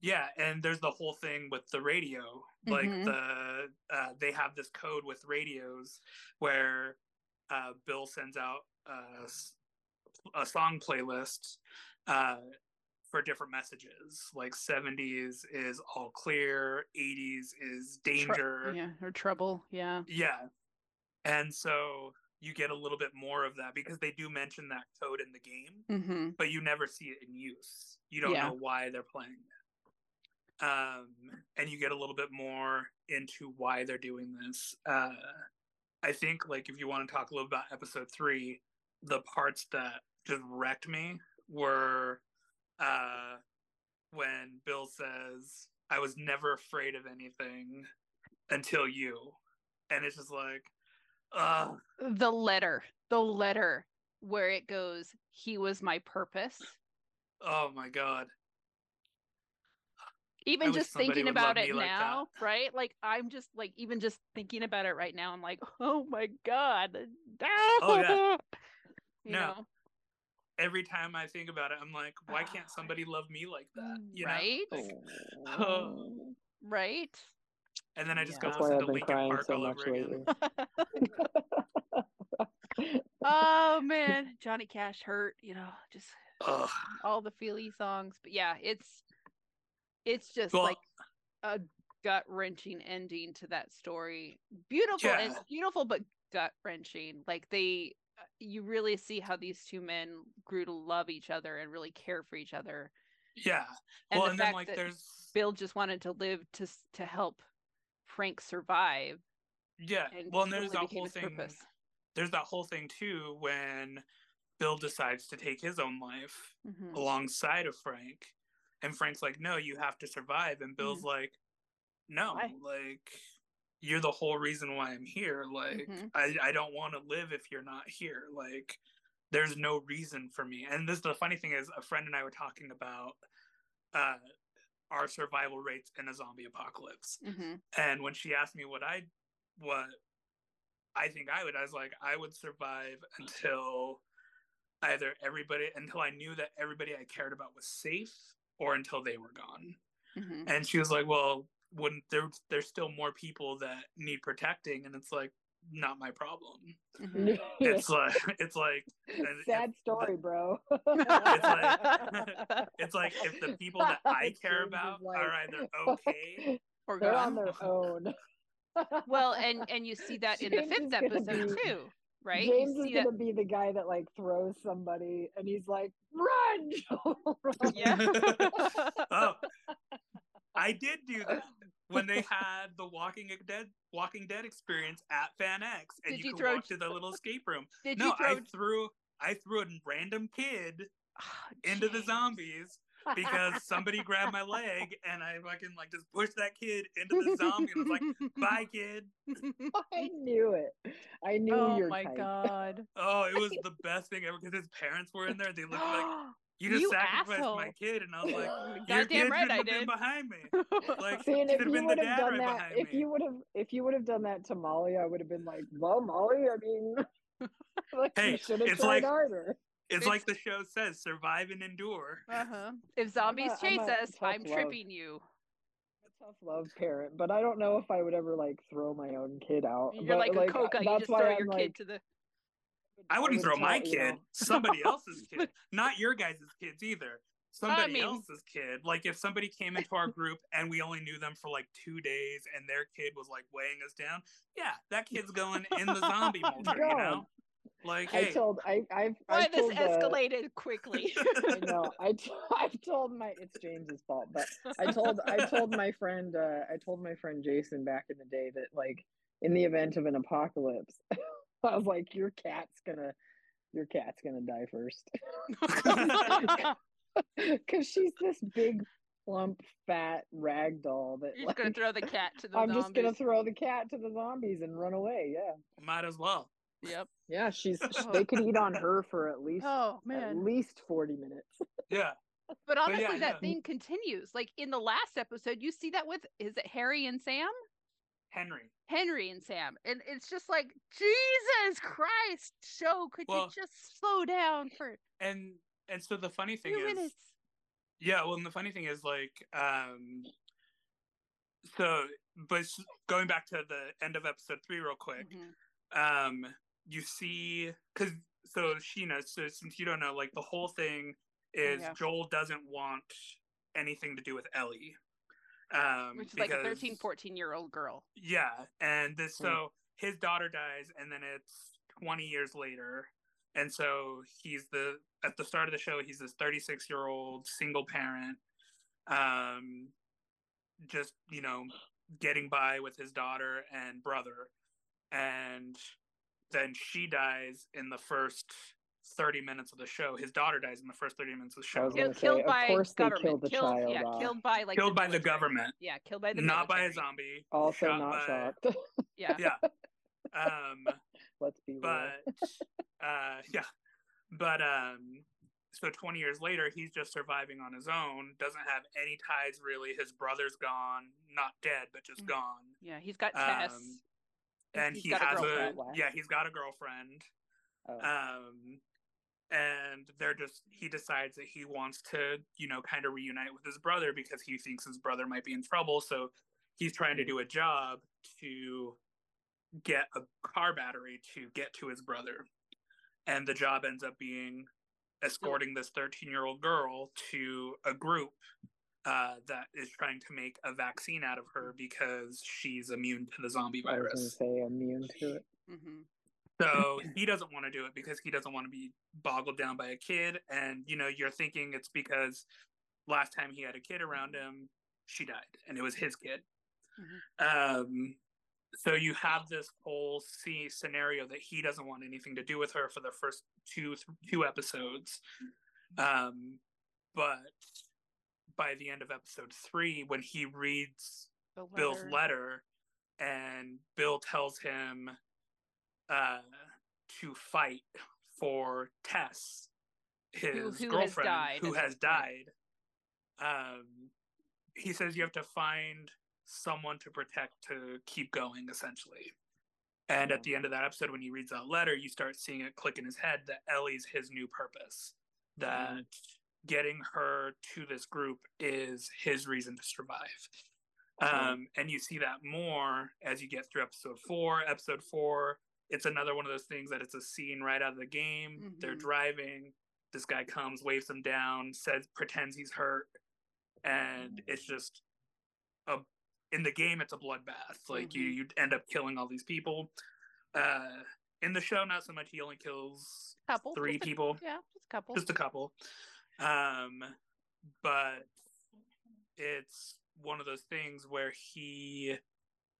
S9: Yeah, and there's the whole thing with the radio. Like
S8: Mhm.
S9: the uh, they have this code with radios where uh, Bill sends out a, s- a song playlist uh, for different messages. Like 70s is all clear, 80s is
S8: Tr-
S9: danger.
S8: yeah or trouble yeah
S9: Yeah. And so you get a little bit more of that because they do mention that code in the game
S8: hmm
S9: but you never see it in use. You don't
S8: Yeah.
S9: know why they're playing it. Um, and you get a little bit more into why they're doing this. Uh, I think, like, if you want to talk a little about episode three, the parts that just wrecked me were uh, when Bill says, I was never afraid of anything until you. And it's just like, uh,
S8: the letter the letter where it goes he was my purpose
S9: oh my God.
S8: even
S9: wish
S8: just thinking about it
S9: me like that.
S8: now right like i'm just like even just thinking about it right now i'm like oh my god
S9: Oh, yeah. (laughs)
S8: you
S9: No.
S8: know
S9: every time I think about it, I'm like, why can't somebody love me like that? You know?
S8: right (laughs)
S9: Oh.
S8: right
S9: And then I just
S8: Yeah.
S7: That's
S9: go
S7: why
S9: listen
S7: I've
S9: to
S7: been
S9: Linkin
S7: crying
S9: Park
S7: so
S9: all
S7: much
S9: over again.
S7: lately. (laughs)
S8: oh man johnny cash hurt you know just
S9: Ugh.
S8: all the feely songs but yeah it's it's just
S9: Well,
S8: like a gut wrenching ending to that story beautiful and
S9: Yeah.
S8: beautiful but gut wrenching like they uh, you really see how these two men grew to love each other and really care for each other.
S9: Yeah.
S8: And
S9: well,
S8: the
S9: and
S8: fact
S9: then like
S8: that
S9: there's
S8: Bill just wanted to live to to help Frank survive.
S9: yeah.
S8: And
S9: Well, and there's that whole thing.
S8: purpose.
S9: There's that whole thing too when Bill decides to take his own life
S8: Mhm.
S9: alongside of Frank, and Frank's like, "No, you have to survive," and Bill's like, "No,
S8: Why?
S9: like." You're the whole reason why I'm here. Like,
S8: Mhm.
S9: I, I don't want to live if you're not here. Like, there's no reason for me. And this the funny thing is, a friend and I were talking about uh, our survival rates in a zombie apocalypse.
S8: Mhm.
S9: And when she asked me what I what I think I would, I was like, I would survive until either everybody until I knew that everybody I cared about was safe or until they were gone.
S8: Mhm.
S9: And she was like, Well, wouldn't there there's still more people that need protecting and it's like not my problem. (laughs)
S8: Mhm.
S9: It's like it's like and if
S7: Sad
S9: the-
S7: story, bro. (laughs)
S9: it's like if the people that (laughs) I care
S7: James
S9: about
S7: like,
S9: are either okay
S8: Or
S7: They're
S8: gone.
S7: on their own.
S8: well, and and you see that in the fifth episode
S7: be-
S8: too, right?
S7: James
S8: you
S7: is
S8: that
S7: gonna be the guy that like throws somebody, and he's like, "Run!" Run.
S8: Yeah.
S9: oh, I did do that when they had the Walking Dead Walking Dead experience at FanX, and
S8: Did
S9: you,
S8: you
S9: could
S8: throw-
S9: walk to the little escape room.
S8: Did
S9: no,
S8: you throw
S9: I threw I threw a random kid ah, into the zombies because somebody grabbed my leg, (laughs) and I fucking like just pushed that kid into the zombie, and was like, "Bye, kid." (laughs)
S7: I knew it. I knew
S8: oh
S7: your
S8: my
S7: type.
S8: god.
S9: Oh, it was the best thing ever because his parents were in there. They looked like (gasps) (gasps) you just
S8: You
S9: sacrificed
S8: asshole.
S9: my kid, and I was like, (laughs) "Your
S8: Goddamn
S9: kid
S8: right
S9: should
S8: I
S9: have been
S8: did.
S9: behind me." (laughs) Like,
S7: See, and if you would have done
S9: right
S7: that, if
S9: me.
S7: you would have, if you would have done that to Molly, I would have been like, "Well, Molly, I mean, (laughs) like
S9: Hey,
S7: you should have
S9: it's
S7: tried
S9: like-
S7: harder."
S9: It's like the show says, survive and endure.
S8: Uh-huh. If zombies
S7: a- I'm
S8: chase
S7: a
S8: us, I'm
S7: love.
S8: tripping you.
S7: A tough love parent, but I don't know if I would ever like throw my own kid out.
S8: You're
S7: but,
S8: like a coca. You just
S7: why
S8: throw
S7: I'm
S8: your
S7: like,
S8: kid to the.
S9: I wouldn't throw my
S7: tell- you
S9: kid,
S7: know.
S9: somebody else's kid, (laughs) not your guys' kids either. Somebody
S8: mean-
S9: else's kid. Like if somebody came into our group and we only knew them for like two days and their kid was like weighing us down, yeah, that kid's going in the zombie (laughs) mulcher, you know? Like,
S7: I
S9: hey,
S7: told I I've
S8: Why
S7: I've
S8: this
S7: told,
S8: escalated quickly? (laughs)
S7: I know. I t- I've told my it's James's fault, but I told I told my friend uh, I told my friend Jason back in the day that like in the event of an apocalypse, I was like, your cat's gonna your cat's gonna die first (laughs) because she's this big plump fat rag doll that
S8: You're just gonna throw the cat to the
S7: I'm
S8: zombies.
S7: just gonna throw the cat to the zombies and run away. Yeah,
S9: might as well.
S8: Yep.
S7: yeah. She's (laughs) they could eat on her for at least
S8: Oh man, at
S7: least forty minutes. (laughs)
S9: Yeah.
S8: But honestly,
S9: yeah,
S8: that
S9: yeah.
S8: thing continues. Like in the last episode, you see that with is it Harry and Sam?
S9: Henry.
S8: Henry and Sam. And it's just like, Jesus Christ, show, could
S9: Well-
S8: you just slow down for
S9: And and so the funny thing is
S8: minutes?
S9: Yeah, well, and the funny thing is, like, um, so, but going back to the end of episode three, real quick,
S8: Mhm.
S9: um, you see, because so Sheena, so since you don't know, like, the whole thing is
S8: yeah.
S9: Joel doesn't want anything to do with Ellie, um,
S8: Which is like a 13, 14 year old girl.
S9: yeah, and this
S7: Hmm.
S9: so his daughter dies, and then it's twenty years later, and so he's the at the start of the show he's this thirty six year old single parent, um, just you know getting by with his daughter and brother, and then she dies in the first thirty minutes of the show. His daughter dies in the first thirty minutes of the show,
S7: was say,
S8: killed
S7: of
S8: by
S7: course they
S8: government.
S7: killed the
S8: killed,
S7: child
S8: yeah,
S7: off.
S8: killed by like
S9: killed by the government,
S8: Yeah, killed by the
S9: not by a zombie.
S7: Also
S9: shot
S7: not
S9: by-
S7: shocked. (laughs)
S8: Yeah.
S9: Yeah. (laughs) Um.
S7: Let's be real.
S9: but uh yeah but um so 20 years later he's just surviving on his own doesn't have any ties really his brother's gone not dead but just
S8: Mm.
S9: gone
S8: Yeah, he's got Tess.
S9: Um, and
S8: he's
S9: he
S8: got a
S9: has a, yeah he's got a girlfriend
S7: Oh.
S9: um and they're just he decides that he wants to you know kind of reunite with his brother because he thinks his brother might be in trouble. So he's trying to do a job to get a car battery to get to his brother. And the job ends up being escorting this 13 year old girl to a group uh, that is trying to make a vaccine out of her because she's immune to the zombie
S7: I was gonna
S9: virus.
S7: say immune to it.
S8: hmm
S9: So he doesn't want to do it because he doesn't want to be boggled down by a kid. And you know, you're thinking it's because last time he had a kid around him, she died, and it was his kid. Um, so you have this whole C scenario that he doesn't want anything to do with her for the first two two episodes. Um, but by the end of episode three, when he reads
S8: The
S9: Bill's
S8: letter.
S9: letter, and Bill tells him uh, to fight for Tess, his
S8: who has
S9: girlfriend,
S8: died
S9: who has died. Um, he says you have to find someone to protect to keep going, essentially. And at the end of that episode, when he reads that letter, you start seeing it click in his head that Ellie's his new purpose. That getting her to this group is his reason to survive. Um, and you see that more as you get through episode four. Episode four, it's another one of those things that it's a scene right out of the game. They're
S8: Mhm.
S9: driving. This guy comes, waves them down, says, pretends he's hurt, and it's just a. In the game, it's a bloodbath. Like you,
S8: Mhm.
S9: you end up killing all these people. Uh, in the show, not so much. He only kills
S8: Couple,
S9: three
S8: a-
S9: people (laughs)
S8: Yeah, just a couple.
S9: just a couple um but it's one of those things where he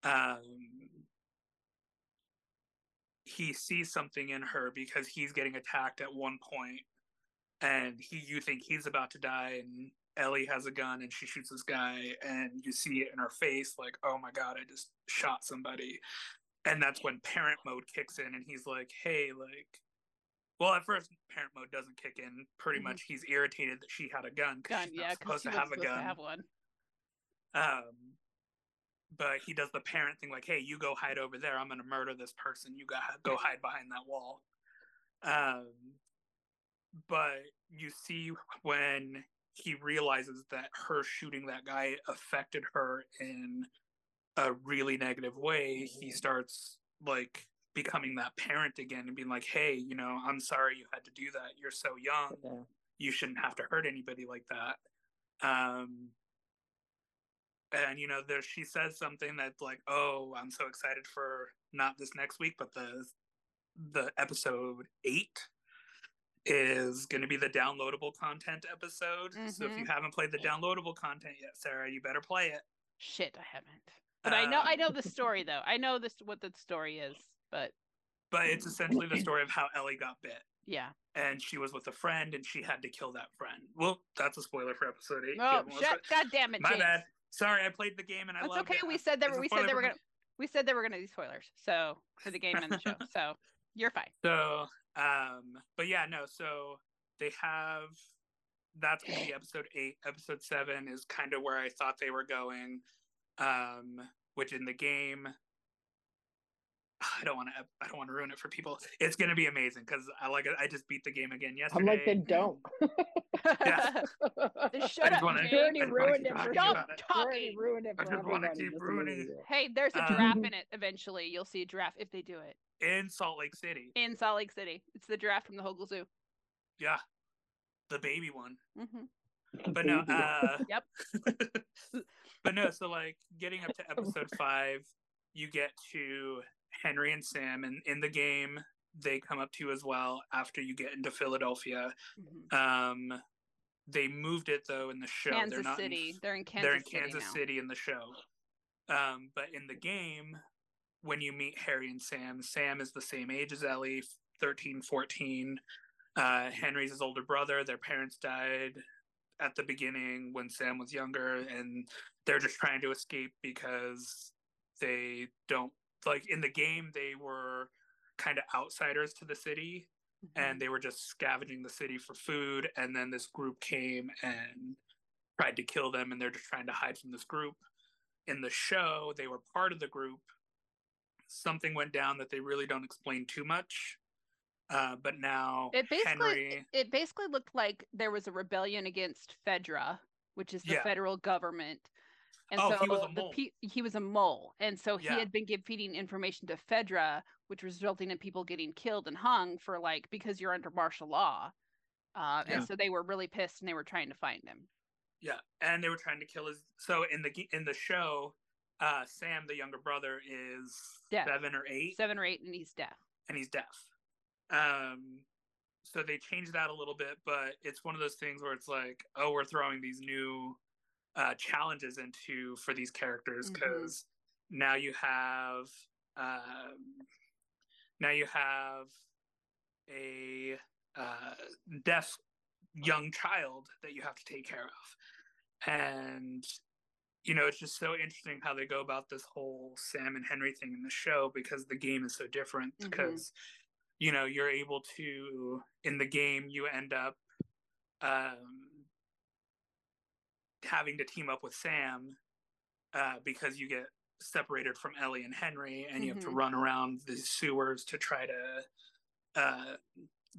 S9: um he sees something in her because he's getting attacked at one point and he you think he's about to die and Ellie has a gun and she shoots this guy and you see it in her face like oh my god I just shot somebody and that's when parent mode kicks in and he's like hey like well at first parent mode doesn't kick in pretty
S8: Mhm.
S9: much he's irritated that she had a gun because
S8: gun,
S9: she's
S8: yeah,
S9: not
S8: because
S9: supposed
S8: she
S9: to have a
S8: supposed
S9: gun
S8: to have one.
S9: um, but he does the parent thing, like, "Hey, you go hide over there. I'm gonna murder this person. You got go hide behind that wall." Um, but you see when he realizes that her shooting that guy affected her in a really negative way, he starts like becoming that parent again and being like, "Hey, you know, I'm sorry you had to do that. You're so young you shouldn't have to hurt anybody like that um and you know there she says something that's like oh i'm so excited for not this next week but the the episode eight is going to be the downloadable content episode so if you haven't played the downloadable content yet sarah you better play it
S8: Shit, I haven't. But I know I
S9: Um,
S8: know the (laughs) story though. I know this what the story is, but
S9: but it's essentially the story of how ellie got bit
S8: yeah.
S9: and she was with a friend and she had to kill that friend well that's a spoiler for episode eight
S8: Oh, shut! God damn it,
S9: my
S8: James.
S9: bad sorry i played the game and i
S8: That's okay.
S9: it.
S8: We said that
S9: It's
S8: we said they were gonna we said they were gonna do spoilers. So for the game and the show. (laughs) So you're fine.
S9: So, um, but yeah, no. So they have that's gonna be episode eight. Episode seven is kind of where I thought they were going. Um, which in the game, I don't want to. I don't want to ruin it for people. It's gonna be amazing because I like. it. I just beat the game again yesterday.
S7: I'm like, then don't. (laughs)
S9: Yeah. (laughs)
S8: Just shut
S9: just
S8: up,
S9: wanna-
S7: You already
S9: I just wanna
S7: ruined it for
S8: Stop
S9: about it.
S7: You already
S8: talking.
S7: ruined it
S9: I just wanna keep
S7: just a minute
S9: ruining it.
S8: Hey, there's a
S9: Um,
S8: giraffe in it. Eventually, you'll see a giraffe if they do it
S9: in Salt Lake City.
S8: in Salt Lake City. It's the giraffe from the Hogle Zoo.
S9: Yeah, the baby one.
S8: hmm
S9: But no, uh,
S8: Yep. (laughs)
S9: but no, so like getting up to episode five, you get to Henry and Sam, and in the game, they come up to you as well after you get into Philadelphia.
S8: hmm
S9: Um, they moved it though in the show. they're
S8: Kansas
S9: not
S8: City.
S9: In,
S8: they're in Kansas
S9: they're in
S8: City
S9: Kansas
S8: now.
S9: City in the show. Um, but in the game, when you meet Harry and Sam, Sam is the same age as Ellie, 13, 14. Uh, Henry's his older brother. Their parents died at the beginning when Sam was younger, and they're just trying to escape because they don't like in the game they were kind of outsiders to the city
S8: Mm-hmm.
S9: and they were just scavenging the city for food and then this group came and tried to kill them and they're just trying to hide from this group in the show they were part of the group something went down that they really don't explain too much uh, but now
S8: It basically
S9: henry
S8: it basically looked like there was a rebellion against Fedra, which is the
S9: Yeah.
S8: federal government. And
S9: Oh,
S8: so
S9: he was a
S8: the
S9: mole.
S8: pe- he was a mole, and so
S9: Yeah.
S8: he had been give- feeding information to Fedra, which was resulting in people getting killed and hung for like because you're under martial law. Uh,
S9: Yeah.
S8: And so they were really pissed, and they were trying to find him.
S9: yeah and they were trying to kill his so in the in the show uh sam the younger brother is
S8: Deaf.
S9: seven or eight
S8: Seven or eight, and he's deaf.
S9: and he's deaf. Um, so they changed that a little bit, but it's one of those things where it's like, oh, we're throwing these new uh, challenges into for these characters because now you have um, now you have a uh, deaf young child that you have to take care of, and you know it's just so interesting how they go about this whole Sam and Henry thing in the show because the game is so different
S8: Mhm.
S9: because you know you're able to in the game you end up um, having to team up with Sam uh, because you get separated from Ellie and Henry, and you have to
S8: Mhm.
S9: run around the sewers to try to uh,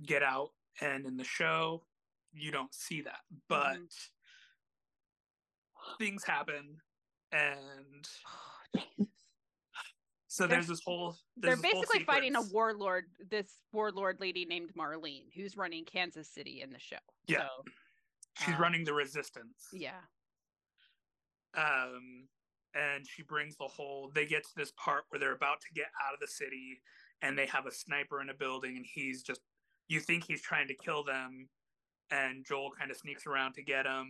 S9: get out. And in the show, you don't see that, but things happen, and (sighs) so
S8: They're-
S9: there's this whole.
S8: They're
S9: There's this whole
S8: basically fighting a warlord, this warlord lady named Marlene, who's running Kansas City in the show.
S9: Yeah.
S8: So,
S9: She's
S8: um,
S9: running the resistance.
S8: yeah.
S9: Um and she brings the whole they get to this part where they're about to get out of the city and they have a sniper in a building and he's just you think he's trying to kill them and Joel kind of sneaks around to get him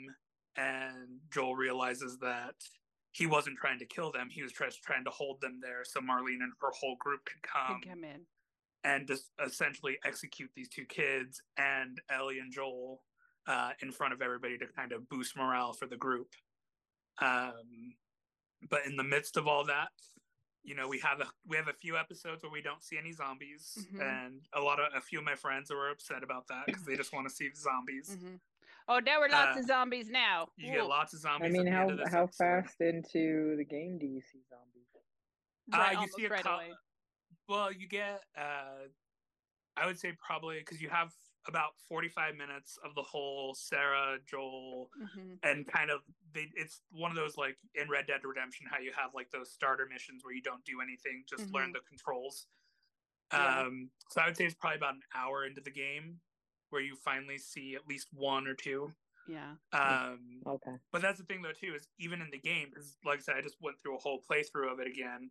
S9: and Joel realizes that he wasn't trying to kill them he was just trying to hold them there so Marlene and her whole group could come
S8: Could come in.
S9: and just essentially execute these two kids and Ellie and Joel uh, in front of everybody to kind of boost morale for the group. Um, but in the midst of all that, you know, we have a we have a few episodes where we don't see any zombies,
S8: Mhm.
S9: and a lot of a few of my friends were upset about that because they just want to see zombies.
S8: hmm Oh, there were lots
S9: Uh,
S8: of zombies now.
S9: You get lots of zombies.
S7: I mean, how
S9: end of this
S7: how
S9: episode.
S7: fast into the game do you see zombies?
S8: right,
S9: uh, you see a
S8: right
S9: cou-
S8: away.
S9: Well, you get, uh, I would say probably because you have about 45 minutes of the whole Sarah, Joel,
S8: hmm
S9: and kind of they, it's one of those like in Red Dead Redemption how you have like those starter missions where you don't do anything, just learn the controls.
S8: Yeah.
S9: Um, so I would say it's probably about an hour into the game where you finally see at least one or two.
S8: Yeah.
S9: Um,
S7: Okay.
S9: but that's the thing though too is even in the game because like I said I just went through a whole playthrough of it again.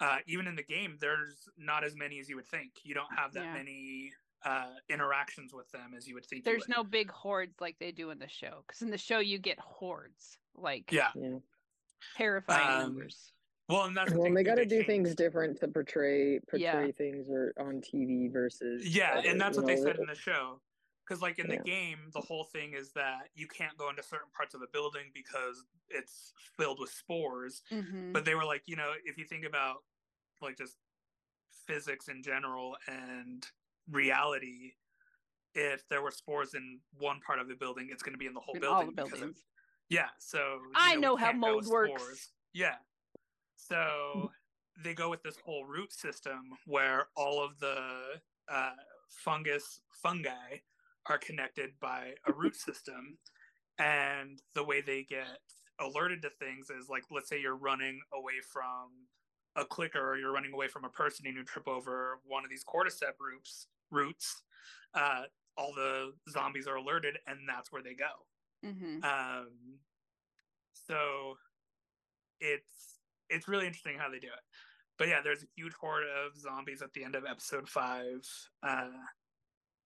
S9: Uh, even in the game, there's not as many as you would think. You don't have that
S8: Yeah.
S9: many uh, interactions with them as you would think.
S8: There's
S9: would.
S8: no big hordes like they do in the show. Because in the show, you get hordes, like
S9: Yeah.
S7: Yeah.
S8: terrifying
S9: Um,
S8: numbers.
S9: Well, and that's the
S7: Well,
S9: thing
S7: they got to do
S9: changed-
S7: things different to portray portray
S8: Yeah.
S7: things or on TV versus
S9: Yeah,
S7: other-
S9: and that's
S7: you
S9: what they said in the show. Because, like in the game, the whole thing is that you can't go into certain parts of the building because it's filled with spores.
S8: hmm
S9: But they were like, you know, if you think about like just physics in general and reality, if there were spores in one part of the building, it's going to be in the whole
S8: in
S9: building.
S8: all the
S9: because of-
S8: buildings.
S9: yeah, so
S8: I
S9: we
S8: know how mold works.
S9: spores. Yeah, so they go with this whole root system where all of the uh, fungus fungi are connected by a root system, and the way they get alerted to things is like, let's say you're running away from a clicker or you're running away from a person and you trip over one of these cordyceps roots roots uh, all the zombies are alerted and that's where they go
S8: hmm
S9: um, so it's it's really interesting how they do it. But yeah, there's a huge horde of zombies at the end of episode five. Uh,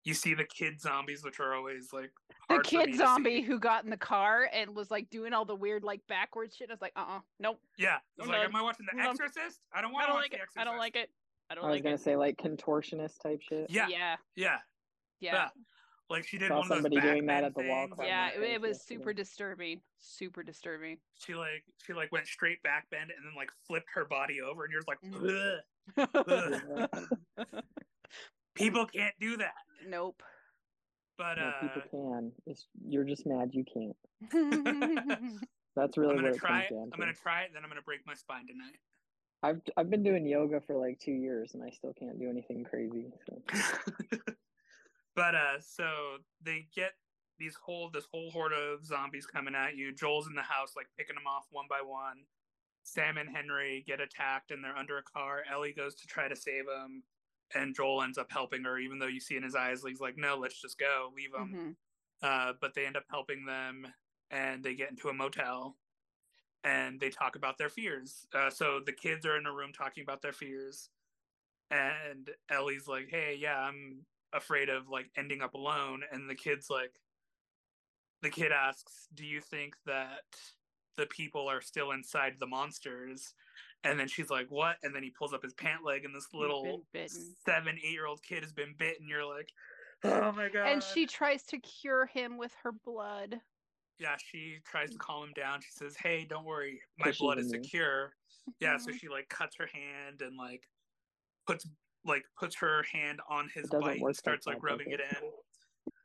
S9: you see the kid zombies, which are always like
S8: The
S9: hard for me
S8: kid zombie who got in the car and was like doing all the weird like backwards shit. I was like, uh, uh nope.
S9: Yeah, it's
S8: I'm
S9: like, am I watching The Exorcist? I don't want to watch
S8: like
S9: The
S8: it.
S9: Exorcist.
S8: I don't like it. I don't
S7: I was
S8: like
S7: gonna
S8: it.
S7: say like contortionist type shit.
S9: Yeah,
S8: Yeah,
S9: yeah,
S8: yeah,
S9: yeah. Like she did
S7: Saw
S9: one of those
S7: somebody doing that at the wall
S8: yeah. It, it was
S7: yesterday.
S8: super disturbing. Super disturbing.
S9: She like she like went straight back bend and then like flipped her body over, and you're just like,
S8: Mhm.
S9: "Ugh." (laughs) Ugh. people can't do that.
S8: nope.
S9: But
S7: No,
S9: uh,
S7: people can. It's you're just mad you can't. (laughs) That's really
S9: I'm gonna try it. I'm gonna try it, then I'm gonna break my spine tonight.
S7: I've I've been doing yoga for like two years and I still can't do anything crazy. So (laughs)
S9: but uh, so they get these whole this whole horde of zombies coming at you. Joel's in the house, like picking them off one by one. Sam and Henry get attacked and they're under a car. Ellie goes to try to save them, and Joel ends up helping her, even though you see in his eyes, he's like, "No, let's just go, leave them."
S8: Mhm.
S9: Uh, but they end up helping them, and they get into a motel, and they talk about their fears. Uh, so the kids are in a room talking about their fears. and Ellie's like, "Hey, yeah, I'm afraid of like ending up alone." And the kid's like, the kid asks, "Do you think that the people are still inside the monsters?" And then she's like, "What?" And then he pulls up his pant leg, and this little seven, eight year old kid has been bitten. You're like, "Oh my god!"
S8: And she tries to cure him with her blood.
S9: Yeah, she tries to calm him down. She says, "Hey, don't worry, my
S7: she's
S9: blood is
S7: immune.
S9: secure." Yeah, so
S8: Mhm.
S9: she like cuts her hand and like puts like puts her hand on his bite and starts
S7: like
S9: like
S7: that, does
S9: rubbing it
S7: it?
S9: in.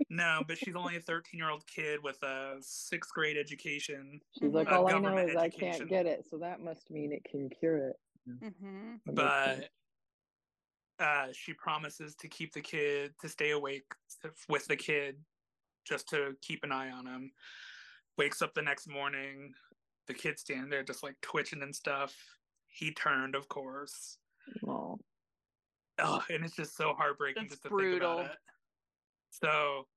S9: No, but she's only a 13 year old kid with a sixth grade education.
S7: She's like, all I know
S9: government
S7: is I can't get it, so that must mean it can cure it.
S8: hmm
S9: but uh, she promises to keep the kid to stay awake with the kid just to keep an eye on him wakes up the next morning the kid's standing there just like twitching and stuff. He turned of course.
S7: Oh,
S9: oh, and it's just so heartbreaking
S8: It's
S9: just to
S8: brutal.
S9: think about it. So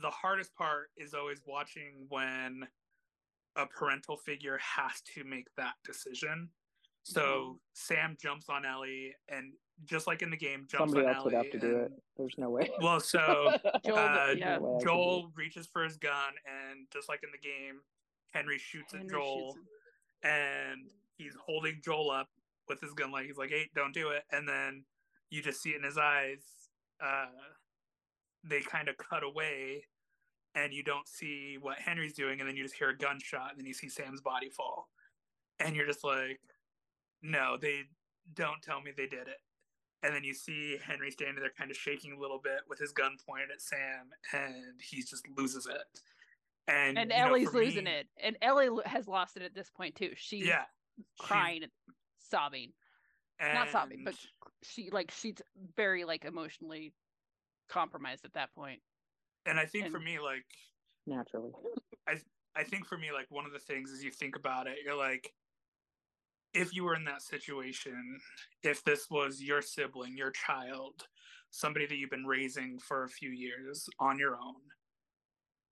S9: the hardest part is always watching when a parental figure has to make that decision so
S8: Mm-hmm.
S9: Sam jumps on Ellie, and just like in the game, jumps
S7: somebody
S9: on
S7: else would have to do it. There's no way. (laughs)
S9: Well, so (laughs)
S8: Joel,
S9: uh,
S8: yeah.
S7: No way I could do
S9: Joel reaches for his gun, and just like in the game, Henry shoots
S8: Henry
S9: at Joel,
S8: him.
S9: and he's holding Joel up with his gun, like he's like, "Hey, don't do it!" And then you just see it in his eyes. Uh, they kind of cut away, and you don't see what Henry's doing, and then you just hear a gunshot, and then you see Sam's body fall, and you're just like, "No, they don't tell me they did it." And then you see Henry standing there, kind of shaking a little bit with his gun pointed at Sam, and he just loses it. And
S8: And
S9: you know,
S8: Ellie's losing
S9: me-
S8: it. And Ellie has lost it at this point too. She's
S9: Yeah, she's-
S8: crying and sobbing. Not sobbing, but she like she's very like emotionally compromised at that point.
S9: and I think for me, like
S7: Naturally.
S9: I I think for me, like one of the things is you think about it, you're like, if you were in that situation, if this was your sibling, your child, somebody that you've been raising for a few years on your own,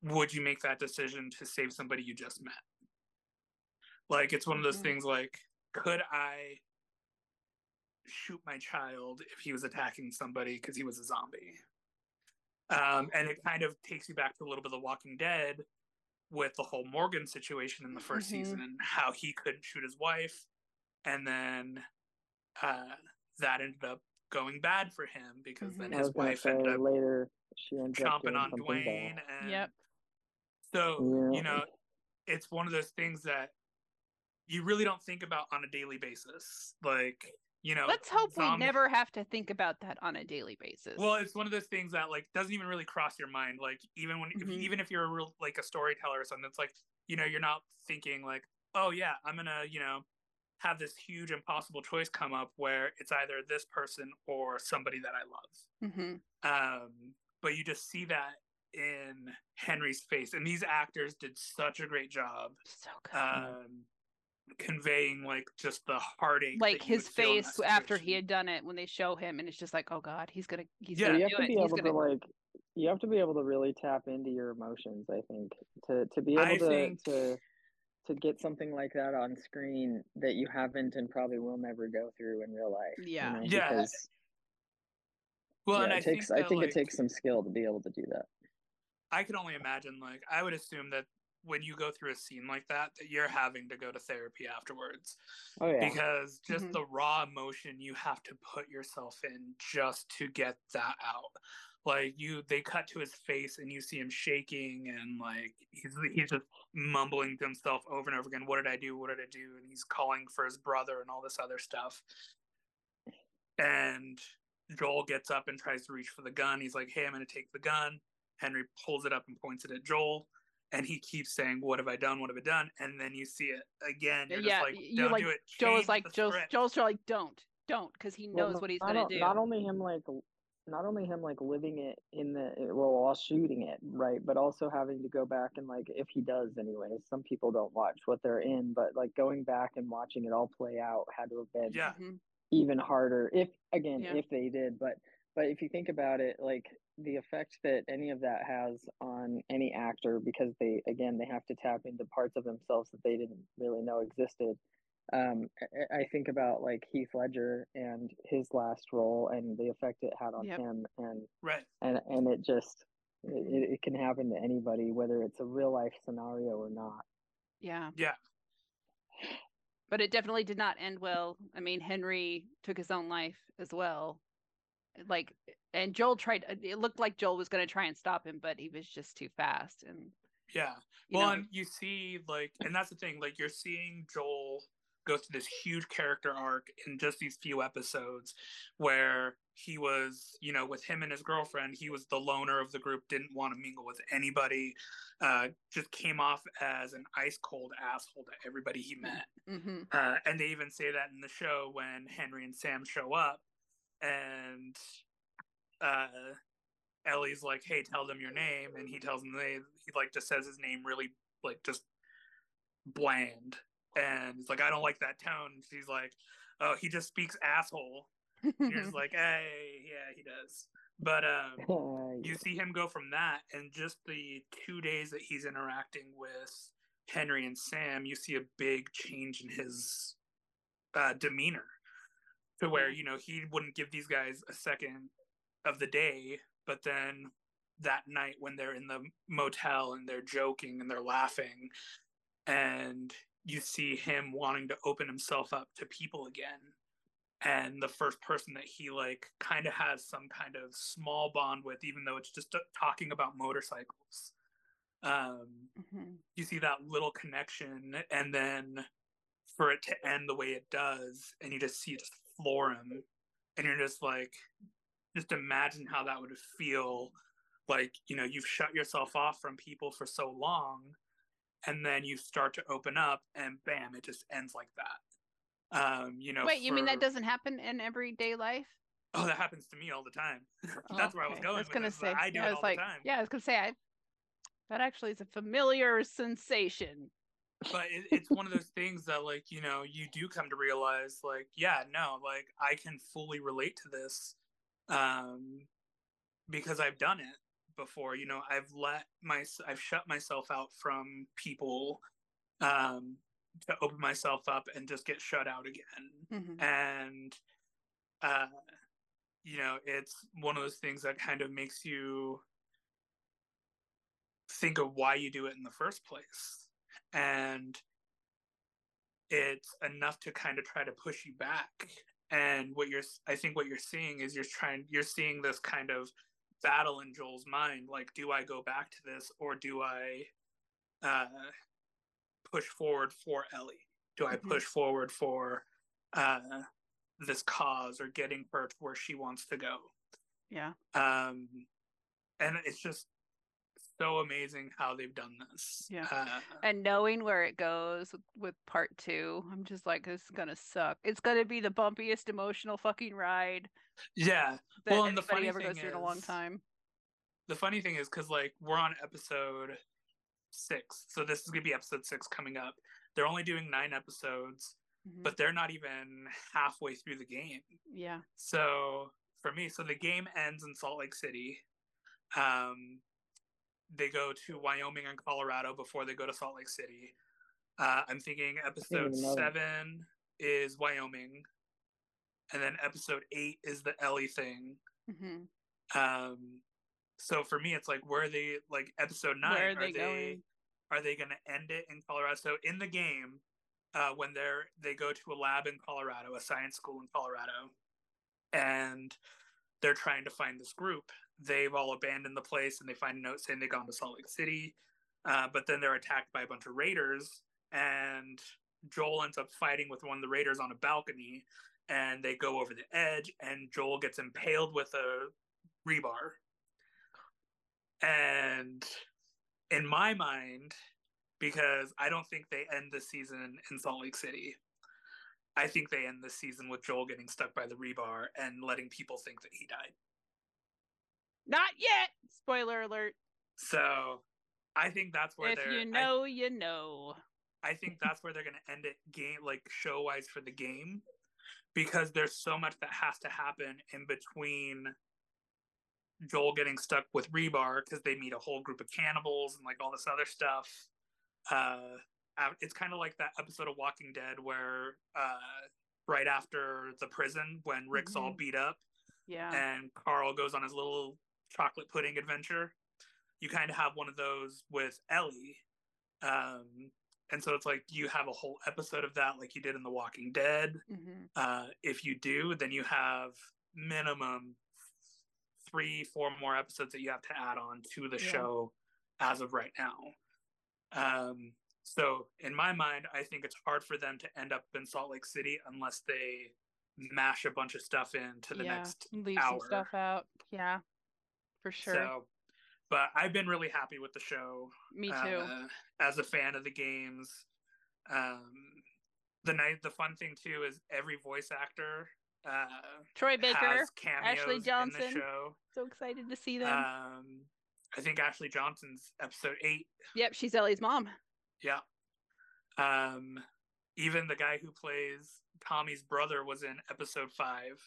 S9: would you make that decision to save somebody you just met? Like, it's one of those
S8: Mhm.
S9: things like, could I shoot my child if he was attacking somebody because he was a zombie? Um, and it kind of takes you back to a little bit of The Walking Dead with the whole Morgan situation in the 1st
S8: Mhm.
S9: season and how he couldn't shoot his wife, and then uh, that ended up going bad for him because then
S8: Mhm.
S7: I
S9: his wife
S7: say
S9: ended up
S7: later she ends up
S9: chomping
S7: doing
S9: on Duane,
S7: bad.
S9: and
S8: Yep.
S9: so
S7: Yeah.
S9: you know, it's one of those things that you really don't think about on a daily basis, like you know.
S8: Let's hope we never have to think about that on a daily basis.
S9: Well, it's one of those things that like doesn't even really cross your mind. Like even when if,
S8: Mhm.
S9: even if you're a real like a storyteller or something, it's like you know you're not thinking like, oh yeah, I'm gonna you know have this huge impossible choice come up where it's either this person or somebody that I love.
S8: Mhm.
S9: Um, but you just see that in Henry's face, and these actors did such a great job
S8: so good.
S9: um, conveying like just the heartache,
S8: like his
S9: would feel in that
S8: face after he had done it when they show him and it's just like oh god he's gonna he's
S9: Yeah.
S7: But
S8: gonna
S7: you
S8: do
S7: have to be
S8: he's
S7: able
S8: gonna
S7: to like you have to be able to really tap into your emotions i think to to be able
S9: I
S7: to
S9: think-
S7: to to get something like that on screen that you haven't and probably will never go through in real life you
S8: Yeah.
S7: know,
S9: Yeah.
S7: because
S9: Well,
S7: yeah,
S9: and
S7: it
S9: I
S7: takes
S9: think
S7: i think
S9: like,
S7: it takes some skill to be able to do that
S9: I can only imagine, like, I would assume that when you go through a scene like that, that you're having to go to therapy afterwards
S7: oh yeah
S9: because just
S8: Mhm.
S9: the raw emotion you have to put yourself in just to get that out. Like you, they cut to his face and you see him shaking and like he's he's just mumbling to himself over and over again. What did I do? What did I do? And he's calling for his brother and all this other stuff. And Joel gets up and tries to reach for the gun. He's like, "Hey, I'm going to take the gun." Henry pulls it up and points it at Joel, and he keeps saying, "What have I done? What have I done?" And then you see it again. You're
S8: Yeah,
S9: just like, "Don't
S8: you're like,
S9: do it."
S8: joel's
S9: Change
S8: like
S9: the
S8: joel's,
S9: script."
S8: joel's like don't don't because he
S7: Well,
S8: knows what he's
S7: not,
S8: gonna do
S7: not only him like not only him like living it in the well while shooting it right but also having to go back and like if he does anyway some people don't watch what they're in but like going back and watching it all play out had to have been
S9: Yeah.
S8: Mhm.
S7: even harder if again
S8: Yeah.
S7: if they did but but if you think about it like the effect that any of that has on any actor because they again they have to tap into parts of themselves that they didn't really know existed um, I, I think about like Heath Ledger and his last role and the effect it had on
S8: Yep.
S7: him, and
S9: Right.
S7: and and it just it, it it can happen to anybody, whether it's a real life scenario or not.
S8: Yeah.
S9: Yeah.
S8: But it definitely did not end well. I mean, Henry took his own life as well. Like, and Joel tried, uh, it looked like Joel was going to try and stop him, but he was just too fast. And,
S9: Yeah.
S8: you
S9: well,
S8: know,
S9: and you see, like, and that's the thing, like, you're seeing Joel go through this huge character arc in just these few episodes where he was, you know, with him and his girlfriend, he was the loner of the group, didn't want to mingle with anybody, uh, just came off as an ice cold asshole to everybody he met.
S8: mhm.
S9: Uh, and they even say that in the show when Henry and Sam show up, and uh, Ellie's like, "Hey, tell them your name," and he tells them they he like just says his name really like just bland, and he's like, "I don't like that tone." She's like, "Oh, he just speaks asshole." He's (laughs) like, "Hey, yeah, he does." But um, (laughs) you see him go from that and just the two days that he's interacting with henry and sam you see a big change in his uh, demeanor to where you know he wouldn't give these guys a second of the day but then that night when they're in the motel and they're joking and they're laughing and you see him wanting to open himself up to people again and the first person that he like kind of has some kind of small bond with even though it's just uh, talking about motorcycles um
S8: Mhm.
S9: you see that little connection and then for it to end the way it does and you just see it just floor him and you're just like just imagine how that would feel like you know you've shut yourself off from people for so long and then you start to open up and bam it just ends like that. Um you know
S8: Wait, you mean that doesn't happen in everyday life?
S9: oh that happens to me all the time. (laughs)
S8: Oh,
S9: that's where i was going
S8: I was gonna
S9: this,
S8: say,
S9: i do
S8: yeah,
S9: it all
S8: like,
S9: the time.
S8: yeah, I was gonna say, I, that actually is a familiar sensation.
S9: but it, it's one of those (laughs) things that like you know you do come to realize like yeah no like i can fully relate to this um because i've done it before you know i've let my i've shut myself out from people um to open myself up and just get shut out again.
S8: Mhm.
S9: and uh you know it's one of those things that kind of makes you think of why you do it in the first place. And it's enough to kind of try to push you back. And what you're i think what you're seeing is you're trying you're seeing this kind of battle in joel's mind like do i go back to this or do i uh push forward for ellie do i
S8: Mhm.
S9: push forward for uh this cause or getting her to where she wants to go
S8: Yeah.
S9: um and it's just so amazing how they've done this
S8: Yeah.
S9: uh,
S8: And knowing where it goes with, with part two, I'm just like, this is gonna suck. It's gonna be the bumpiest emotional fucking ride
S9: yeah
S8: that
S9: Well, and the funny
S8: ever goes
S9: thing
S8: through in a long
S9: is-
S8: time.
S9: the funny thing is because like we're on episode six so this is gonna be episode six coming up they're only doing nine episodes
S8: Mhm.
S9: but they're not even halfway through the game
S8: yeah.
S9: so for me so the game ends in salt lake city um they go to wyoming and colorado before they go to salt lake city uh i'm thinking episode
S7: even know that.
S9: seven is wyoming and then episode eight is the ellie thing.
S8: Hmm
S9: um so for me it's like where are they like episode nine
S8: Where are they going?
S9: are they going to end it in colorado? So in the game uh when they're they go to a lab in colorado a science school in colorado and they're trying to find this group they've all abandoned the place and they find a note saying they've gone to salt lake city uh, but then they're attacked by a bunch of raiders and joel ends up fighting with one of the raiders on a balcony and they go over the edge and joel gets impaled with a rebar and in my mind because i don't think they end the season in salt lake city i think they end the season with joel getting stuck by the rebar and letting people think that he died
S8: Not yet. Spoiler alert.
S9: so i think that's where
S8: If
S9: they're
S8: you
S9: I-
S8: know, you know.
S9: I think that's where they're going to end it game like show wise for the game because there's so much that has to happen in between Joel getting stuck with Rebar because they meet a whole group of cannibals and like all this other stuff. Uh, it's kind of like that episode of Walking Dead where uh, right after the prison when Rick's all
S8: Mhm.
S9: beat up
S8: Yeah.
S9: and Carl goes on his little chocolate pudding adventure. You kind of have one of those with Ellie. Um, and so it's like you have a whole episode of that, like you did in The Walking Dead.
S8: hmm
S9: Uh, if you do, then you have minimum three, four more episodes that you have to add on to the
S8: Yeah.
S9: show as of right now. Um, so in my mind, I think it's hard for them to end up in Salt Lake City unless they mash a bunch of stuff into the
S8: yeah.
S9: next
S8: Leave
S9: hour.
S8: some stuff out. Yeah. For sure.
S9: So, but I've been really happy with the show.
S8: Me too.
S9: uh, as a fan of the games. Um, the night, the fun thing too is every voice actor uh,
S8: Troy Baker. Ashley Johnson.
S9: show.
S8: So excited to see them.
S9: Um, I think Ashley Johnson's episode eight.
S8: yep, she's Ellie's mom.
S9: Yeah. Um, even the guy who plays Tommy's brother was in episode five.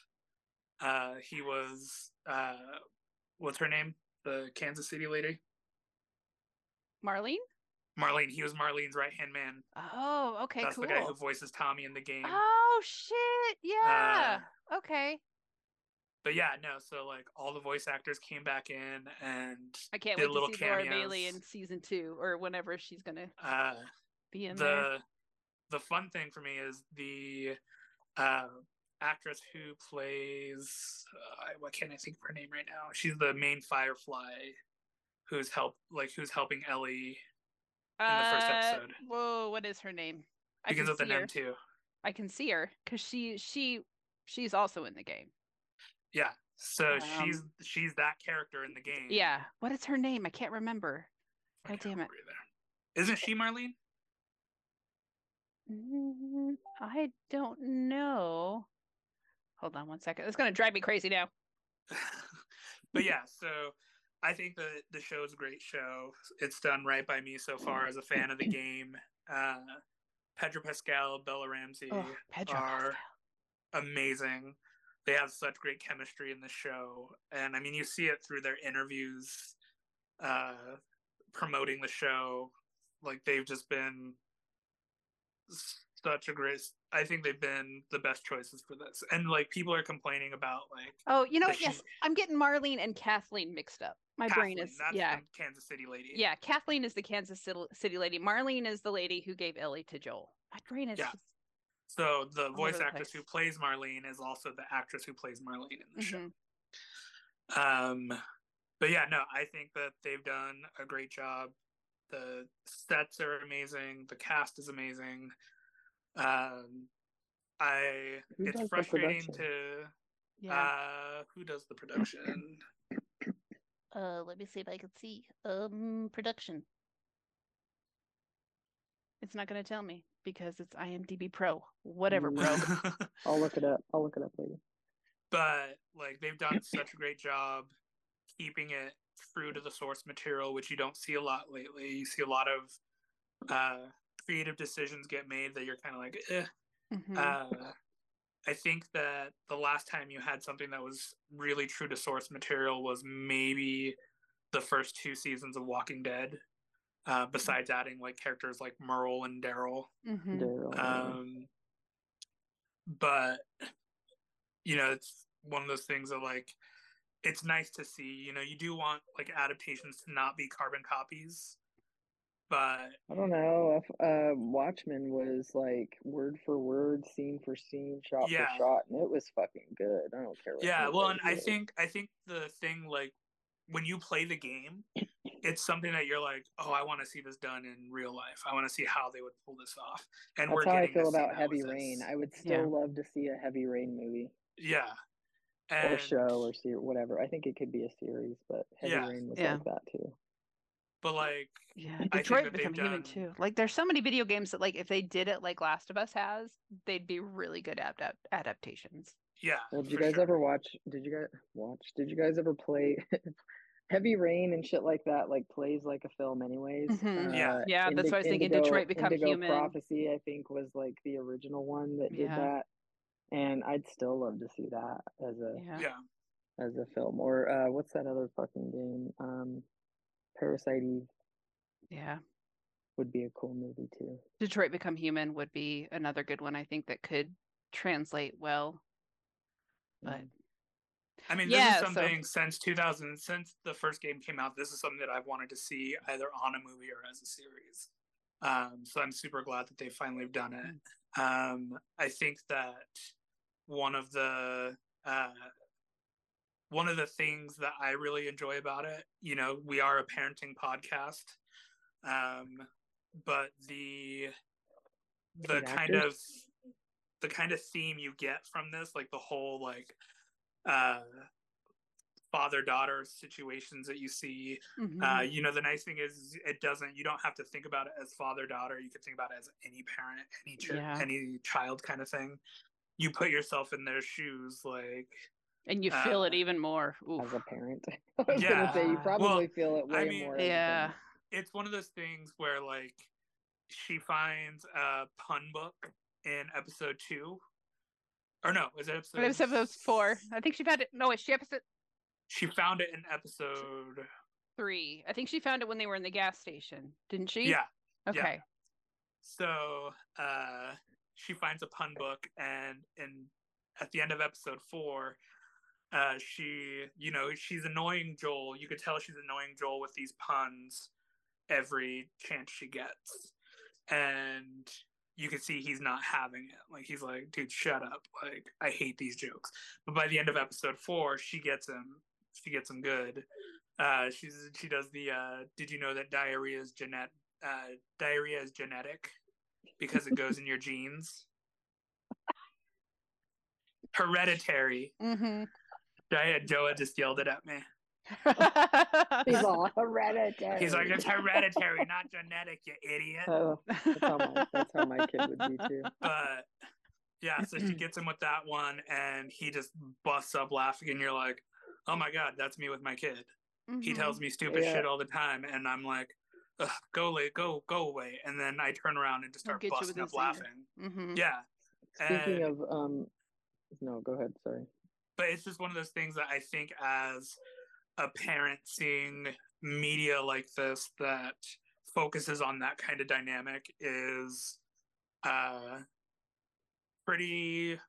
S9: Uh, he was uh, what's her name? The Kansas City lady,
S8: Marlene?
S9: Marlene. He was Marlene's right hand man.
S8: Oh, okay,
S9: That's
S8: cool.
S9: the guy who voices Tommy in the game.
S8: Oh shit! Yeah. okay.
S9: But yeah, no. So like all the voice actors came back in, and
S8: I can't wait to see Laura Bailey in season two or whenever she's gonna
S9: uh,
S8: be in
S9: the
S8: there.
S9: the fun thing for me is the uh, actress who plays uh, what can't I think of her name right now? She's the main Firefly, who's help like who's helping Ellie. in the first
S8: Uh,
S9: episode.
S8: Whoa, what is her name? I
S9: Begins
S8: can
S9: with an
S8: see her.
S9: M too.
S8: I can see her because she she she's also in the game.
S9: Yeah. So she's
S8: Um,
S9: she's that character in the game.
S8: Yeah. What is her name? I can't remember.
S9: I
S8: God damn it!
S9: Either. Isn't she Marlene?
S8: Mm, I don't know. Hold on one second. It's gonna drive me crazy now. (laughs)
S9: but yeah, so I think the show is a great show. It's done right by me so far as a fan of the game. Uh, Pedro Pascal, Bella Ramsey
S8: Oh,
S9: are
S8: Pascal.
S9: amazing. They have such great chemistry in the show, and I mean, you see it through their interviews, uh, promoting the show. Like they've just been such a great. I think they've been the best choices for this, and like people are complaining about like
S8: Oh, you know what? Yes, I'm getting Marlene and Kathleen mixed up. My brain is yeah,
S9: the Kansas City lady.
S8: yeah. Kathleen is the Kansas City, lady. Marlene is the lady who gave Ellie to Joel. My brain is
S9: Yeah.
S8: just
S9: So the voice actress who plays Marlene is also the actress who plays Marlene in the
S8: mhm.
S9: show. Um, but yeah, no, I think that they've done a great job. The sets are amazing. The cast is amazing. Um, I
S7: Who
S9: it's frustrating to
S8: yeah.
S9: uh who does the production?
S8: Uh, let me see if I can see. Um, production. It's not going to tell me because it's IMDb Pro. Whatever, bro. (laughs)
S7: I'll look it up. I'll look it up later.
S9: but like they've done (clears throat) such a great job keeping it true to the source material which you don't see a lot lately you see a lot of uh creative decisions get made that you're kind of like eh.
S8: Mhm.
S9: uh i think that the last time you had something that was really true to source material was maybe the first two seasons of walking dead uh besides adding like characters like merle and daryl
S8: Mhm.
S9: Um but you know it's one of those things that like it's nice to see you know you do want like adaptations to not be carbon copies but
S7: I don't know. If, uh, Watchmen was like word for word, scene for scene, shot
S9: Yeah.
S7: for shot, and it was fucking good. I don't care. What
S9: yeah well and
S7: anybody
S9: i think i think the thing like when you play the game it's something that you're like oh i want to see this done in real life i want to see how they would pull this off and we're
S7: that's how I feel about Heavy Rain.
S9: this.
S7: I would still
S8: Yeah.
S7: love to see a Heavy Rain movie
S9: yeah
S7: or show or see whatever. I think it could be a series, but Heavy
S9: Yeah.
S7: Rain was
S8: Yeah.
S7: like that too.
S9: But like
S8: Yeah, Detroit
S9: that
S8: would
S9: they've
S8: become human too. Like, there's so many video games that, like, if they did it like Last of Us has, they'd be really good adapt- adaptations.
S9: yeah
S7: Well, did you guys
S9: sure.
S7: ever watch? Did you guys watch? Did you guys ever play (laughs) Heavy Rain and shit like that? Like plays like a film, anyways.
S8: Mhm.
S9: Yeah.
S7: Uh,
S8: Yeah, that's
S7: Indi-
S8: why I was thinking
S7: Indigo-
S8: Detroit Become
S7: Indigo
S8: Human.
S7: Prophecy, I think, was like the original one that did
S8: Yeah.
S7: that, and I'd still love to see that as a
S8: Yeah.
S9: yeah
S7: as a film. Or uh, what's that other fucking game? Um, Parasite Eve.
S8: Yeah.
S7: would be a cool movie too.
S8: Detroit Become Human would be another good one. I think that could translate well. But
S7: Mm.
S9: I mean, this
S8: so-
S9: is something since 2000, since the first game came out. This is something that I've wanted to see either on a movie or as a series. Um, so I'm super glad that they finally have done it. Um, I think that one of the uh, one of the things that I really enjoy about it, you know, we are a parenting podcast, um, but the the kind of the kind of theme you get from this, like the whole like uh father daughter situations that you see
S8: mhm.
S9: uh you know the nice thing is it doesn't you don't have to think about it as father daughter you can think about it as any parent any ch-
S8: Yeah.
S9: any child kind of thing you put yourself in their shoes like
S8: and you feel it
S9: uh,
S8: even more. Oof.
S7: As a parent, (laughs) I was
S9: Yeah.
S7: gonna say you
S8: Well,
S7: probably feel it way
S9: I mean-
S7: more.
S8: Yeah.
S9: it's one of those things where like she finds a pun book in episode two or no is it episode
S8: It episode four. I think she found it. No, it's she episode
S9: she found it in episode
S8: three. I think she found it when they were in the gas station, didn't she?
S9: yeah
S8: Okay.
S9: So uh, she finds a pun book, and and at the end of episode four, uh, she you know she's annoying Joel. You could tell she's annoying Joel with these puns every chance she gets, and you can see he's not having it. Like he's like, dude, shut up. Like I hate these jokes. But by the end of episode four, she gets him. She gets him good. Uh, she's she does the. Uh, Did you know that diarrhea is genet? Uh, diarrhea is genetic because it goes in your genes. (laughs) Hereditary.
S8: Mm-hmm.
S9: Di- Joa just yelled it at me.
S7: He's (laughs) all hereditary.
S9: He's like, it's hereditary, not genetic, you idiot.
S7: Oh, that's how my that's how my kid would be too. (laughs)
S9: But yeah, so she gets him with that one, and he just busts up laughing, and you're like, oh my god, that's me with my kid. He
S8: Mm-hmm.
S9: tells me stupid
S7: Yeah.
S9: shit all the time, and I'm like, Ugh, go away, go go away, and then I turn around and just start busting up
S8: his anger.
S9: laughing.
S8: hmm
S9: Yeah,
S7: Speaking
S9: And-
S7: of um, no, go ahead. Sorry.
S9: But it's just one of those things that I think as a parent seeing media like this that focuses on that kind of dynamic is uh pretty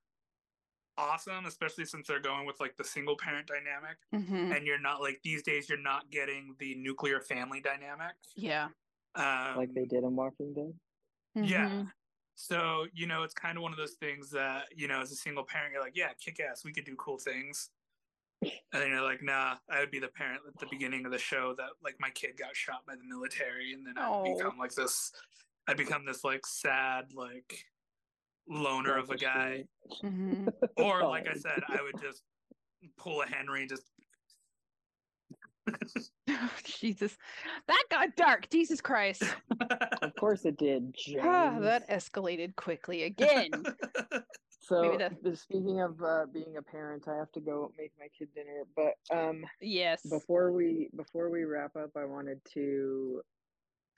S9: awesome especially since they're going with like the single parent dynamic
S8: hmm
S9: and you're not like these days you're not getting the nuclear family dynamic
S8: Yeah.
S9: um
S7: Like they did in Walking Dead.
S9: yeah
S8: Mhm.
S9: So you know it's kind of one of those things that you know as a single parent you're like yeah kick ass we could do cool things and then you're like nah i would be the parent at the beginning of the show that like my kid got shot by the military and then i
S8: Oh.
S9: become like this i become this like sad like loner of a
S7: Selfish
S9: guy
S8: Mhm.
S9: or like i said i would just pull a henry and just (laughs)
S8: Jesus, that got dark. Jesus Christ. (laughs)
S7: Of course it did. James. (sighs)
S8: Ah, that escalated quickly again. (laughs)
S7: So
S8: maybe that-
S7: but speaking of uh, being a parent, I have to go make my kid dinner. But um,
S8: yes.
S7: before we before we wrap up, I wanted to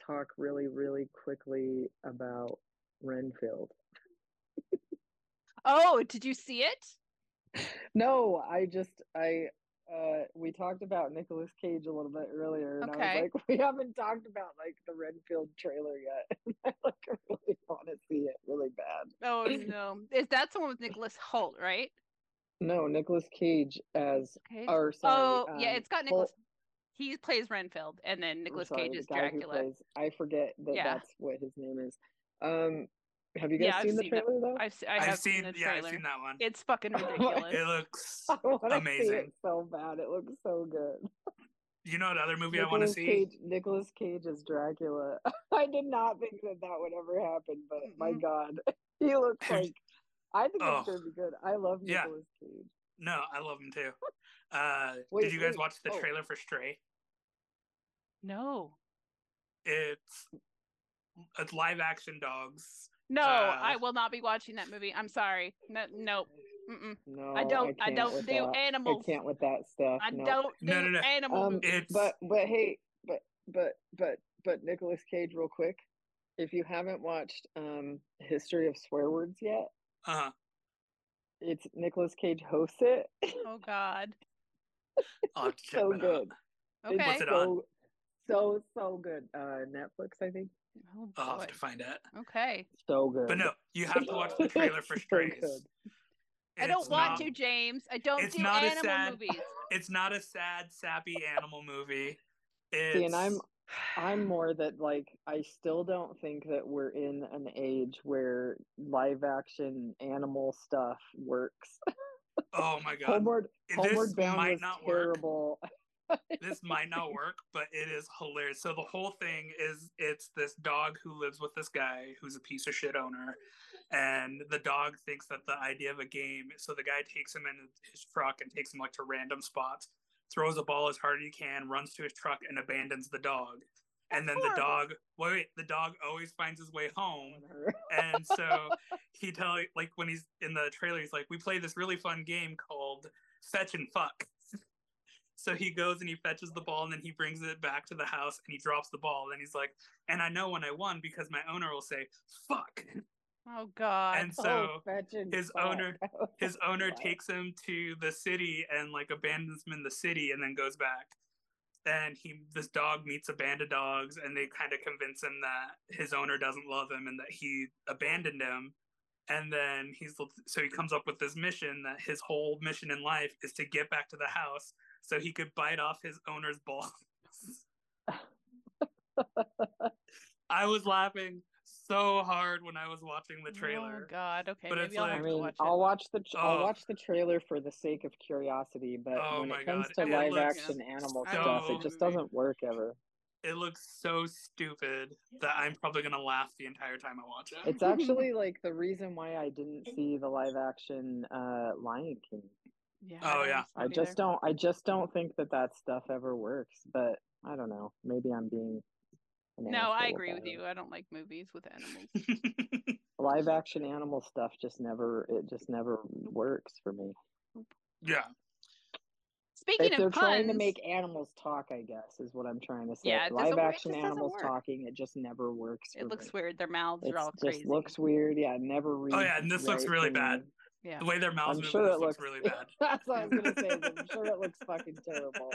S7: talk really really quickly about Renfield.
S8: Oh, did you see it?
S7: No, I just I uh we talked about Nicolas Cage a little bit earlier, and I was like, (laughs) we haven't talked about like the Renfield trailer yet. (laughs) I like (laughs) really want to see it really bad.
S8: Oh (clears throat) no. Is that someone with Nicholas Hoult, right?
S7: No, Nicolas Cage as
S8: Cage?
S7: or sorry.
S8: oh, yeah,
S7: um,
S8: it's got Nicholas. He plays Renfield, and then Nicholas
S7: sorry,
S8: Cage is Dracula.
S7: plays- I forget that
S8: Yeah.
S7: that's what his name is. Um, have you guys
S8: Yeah, I've
S7: seen the
S8: seen it.
S7: trailer though?
S8: I've se- I
S9: i've
S8: have
S9: seen,
S8: seen the
S9: yeah
S8: trailer.
S9: i've seen that one
S8: It's fucking (laughs)
S7: Oh
S8: ridiculous.
S9: it looks (laughs)
S7: I see
S9: amazing.
S7: it so bad. It looks so good.
S9: you know what other movie i want to see
S7: Cage, Nicolas Cage as Dracula. (laughs) I did not think that that would ever happen, but my
S8: Mm-mm.
S7: God, he looks like. I think
S9: Oh.
S7: it's gonna be good. I love
S9: Yeah.
S7: Cage.
S9: no i love him too uh
S7: Wait,
S9: did you guys
S7: wait,
S9: watch the
S7: oh.
S9: trailer for stray
S8: no.
S9: it's it's live action dogs
S8: No,
S9: Uh,
S8: I will not be watching that movie. I'm sorry. No, nope. Mm-mm.
S7: No,
S8: I don't. I,
S7: can't
S8: don't do
S7: that.
S8: animals.
S7: I can't with that stuff.
S8: I
S7: no.
S8: don't do
S9: No, no, no.
S8: animal
S7: Um,
S9: it's
S7: But but hey, but but but but Nicolas Cage, real quick. If you haven't watched um History of Swear Words yet,
S9: uh huh.
S7: it's Nicolas Cage hosts it.
S8: Oh God.
S9: I'll have (laughs) to check
S7: so good.
S8: Okay.
S7: It's
S9: What's it
S7: so so so good. Uh, Netflix, I think.
S8: Oh
S9: I'll have to find it.
S8: Okay.
S7: So good.
S9: But no, you have to watch the (laughs) trailer for
S7: So
S9: Strays.
S7: good.
S8: I don't
S9: It's
S8: want
S9: not-
S8: to, James. I don't
S9: it's
S8: do
S9: not a
S8: animal
S9: sad-
S8: movies.
S9: It's not a sad, sappy animal movie. It's,
S7: See, and I'm I'm more that like I still don't think that we're in an age where live action animal stuff works.
S9: Oh my (laughs) god,
S7: Homeward
S9: This
S7: Homeward Bound
S9: might
S7: was
S9: not work. This might not work, but it is hilarious. So the whole thing is it's this dog who lives with this guy who's a piece of shit owner, and the dog thinks that the idea of a game. So the guy takes him in his truck and takes him like to random spots, throws a ball as hard as he can, runs to his truck, and abandons the dog. And then the dog, wait, wait, the dog always finds his way home. (laughs) And so he tell like when he's in the trailer, he's like, "We play this really fun game called Fetch and Fuck." So he goes and he fetches the ball and then he brings it back to the house and he drops the ball. And he's like, "And I know when I won because my owner will say fuck."
S8: Oh God.
S9: And oh, so
S7: Fetch and
S9: his
S7: fuck.
S9: owner- (laughs) oh, his owner takes him to the city and like abandons him in the city and then goes back. And he this dog meets a band of dogs and they kind of convince him that his owner doesn't love him and that he abandoned him. And then he's so he comes up with this mission that his whole mission in life is to get back to the house so he could bite off his owner's balls. (laughs) I was laughing so hard when I was watching the trailer. Oh.
S8: God. Okay.
S9: But
S8: maybe
S9: it's
S8: I'll
S9: like-
S7: I
S8: have to
S7: mean,
S8: watch
S7: I'll watch the tr- I'll
S9: Oh.
S7: watch the trailer for the sake of curiosity, but
S9: Oh
S7: when it comes
S9: God,
S7: to
S9: it
S7: live
S9: looks
S7: action animal
S8: so
S7: stuff, it just doesn't work ever.
S9: It looks so stupid that I'm probably gonna laugh the entire time I watch it.
S7: It's actually like the reason why I didn't see the live action uh, Lion King.
S8: Yeah.
S9: Oh,
S8: don't
S9: yeah.
S7: I just
S8: either.
S7: don't. I just don't think that that stuff ever works. But I don't know. Maybe I'm being.
S8: No, I agree
S7: about
S8: with you. I don't like movies with animals. (laughs)
S7: Live action animal stuff just never. It just never works for me.
S9: yeah.
S8: Speaking
S7: if they're
S8: of
S7: trying to make animals talk, I guess is what I'm trying to say.
S8: Yeah, it doesn't
S7: Live
S8: it
S7: action
S8: just doesn't
S7: animals
S8: work.
S7: talking, it just never works.
S8: it looks
S7: me.
S8: weird. Their mouths
S7: It
S8: are all
S7: just
S8: crazy.
S7: looks weird. Yeah, never oh, reads.
S9: Oh yeah, and this looks really
S7: for me.
S9: bad.
S8: Yeah.
S9: The way their mouths
S7: I'm
S9: move
S7: sure
S9: looks
S7: looks
S9: really (laughs) bad. (laughs)
S7: That's what I was gonna say. I'm sure it looks fucking terrible.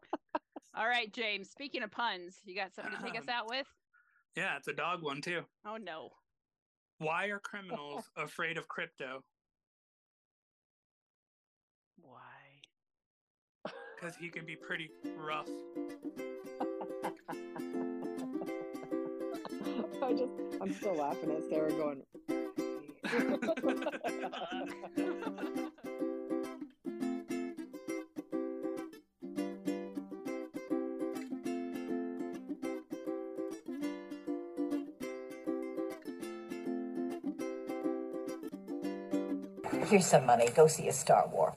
S7: (laughs)
S8: All right, James. Speaking of puns, you got something to take us (clears throat) out with?
S9: Yeah, it's a dog one too.
S8: Oh no.
S9: Why are criminals afraid of Krypto?
S8: Why?
S9: Because he can be pretty rough.
S7: I just, I'm still laughing at Sarah going.
S2: Here's some money. Go see a Star War.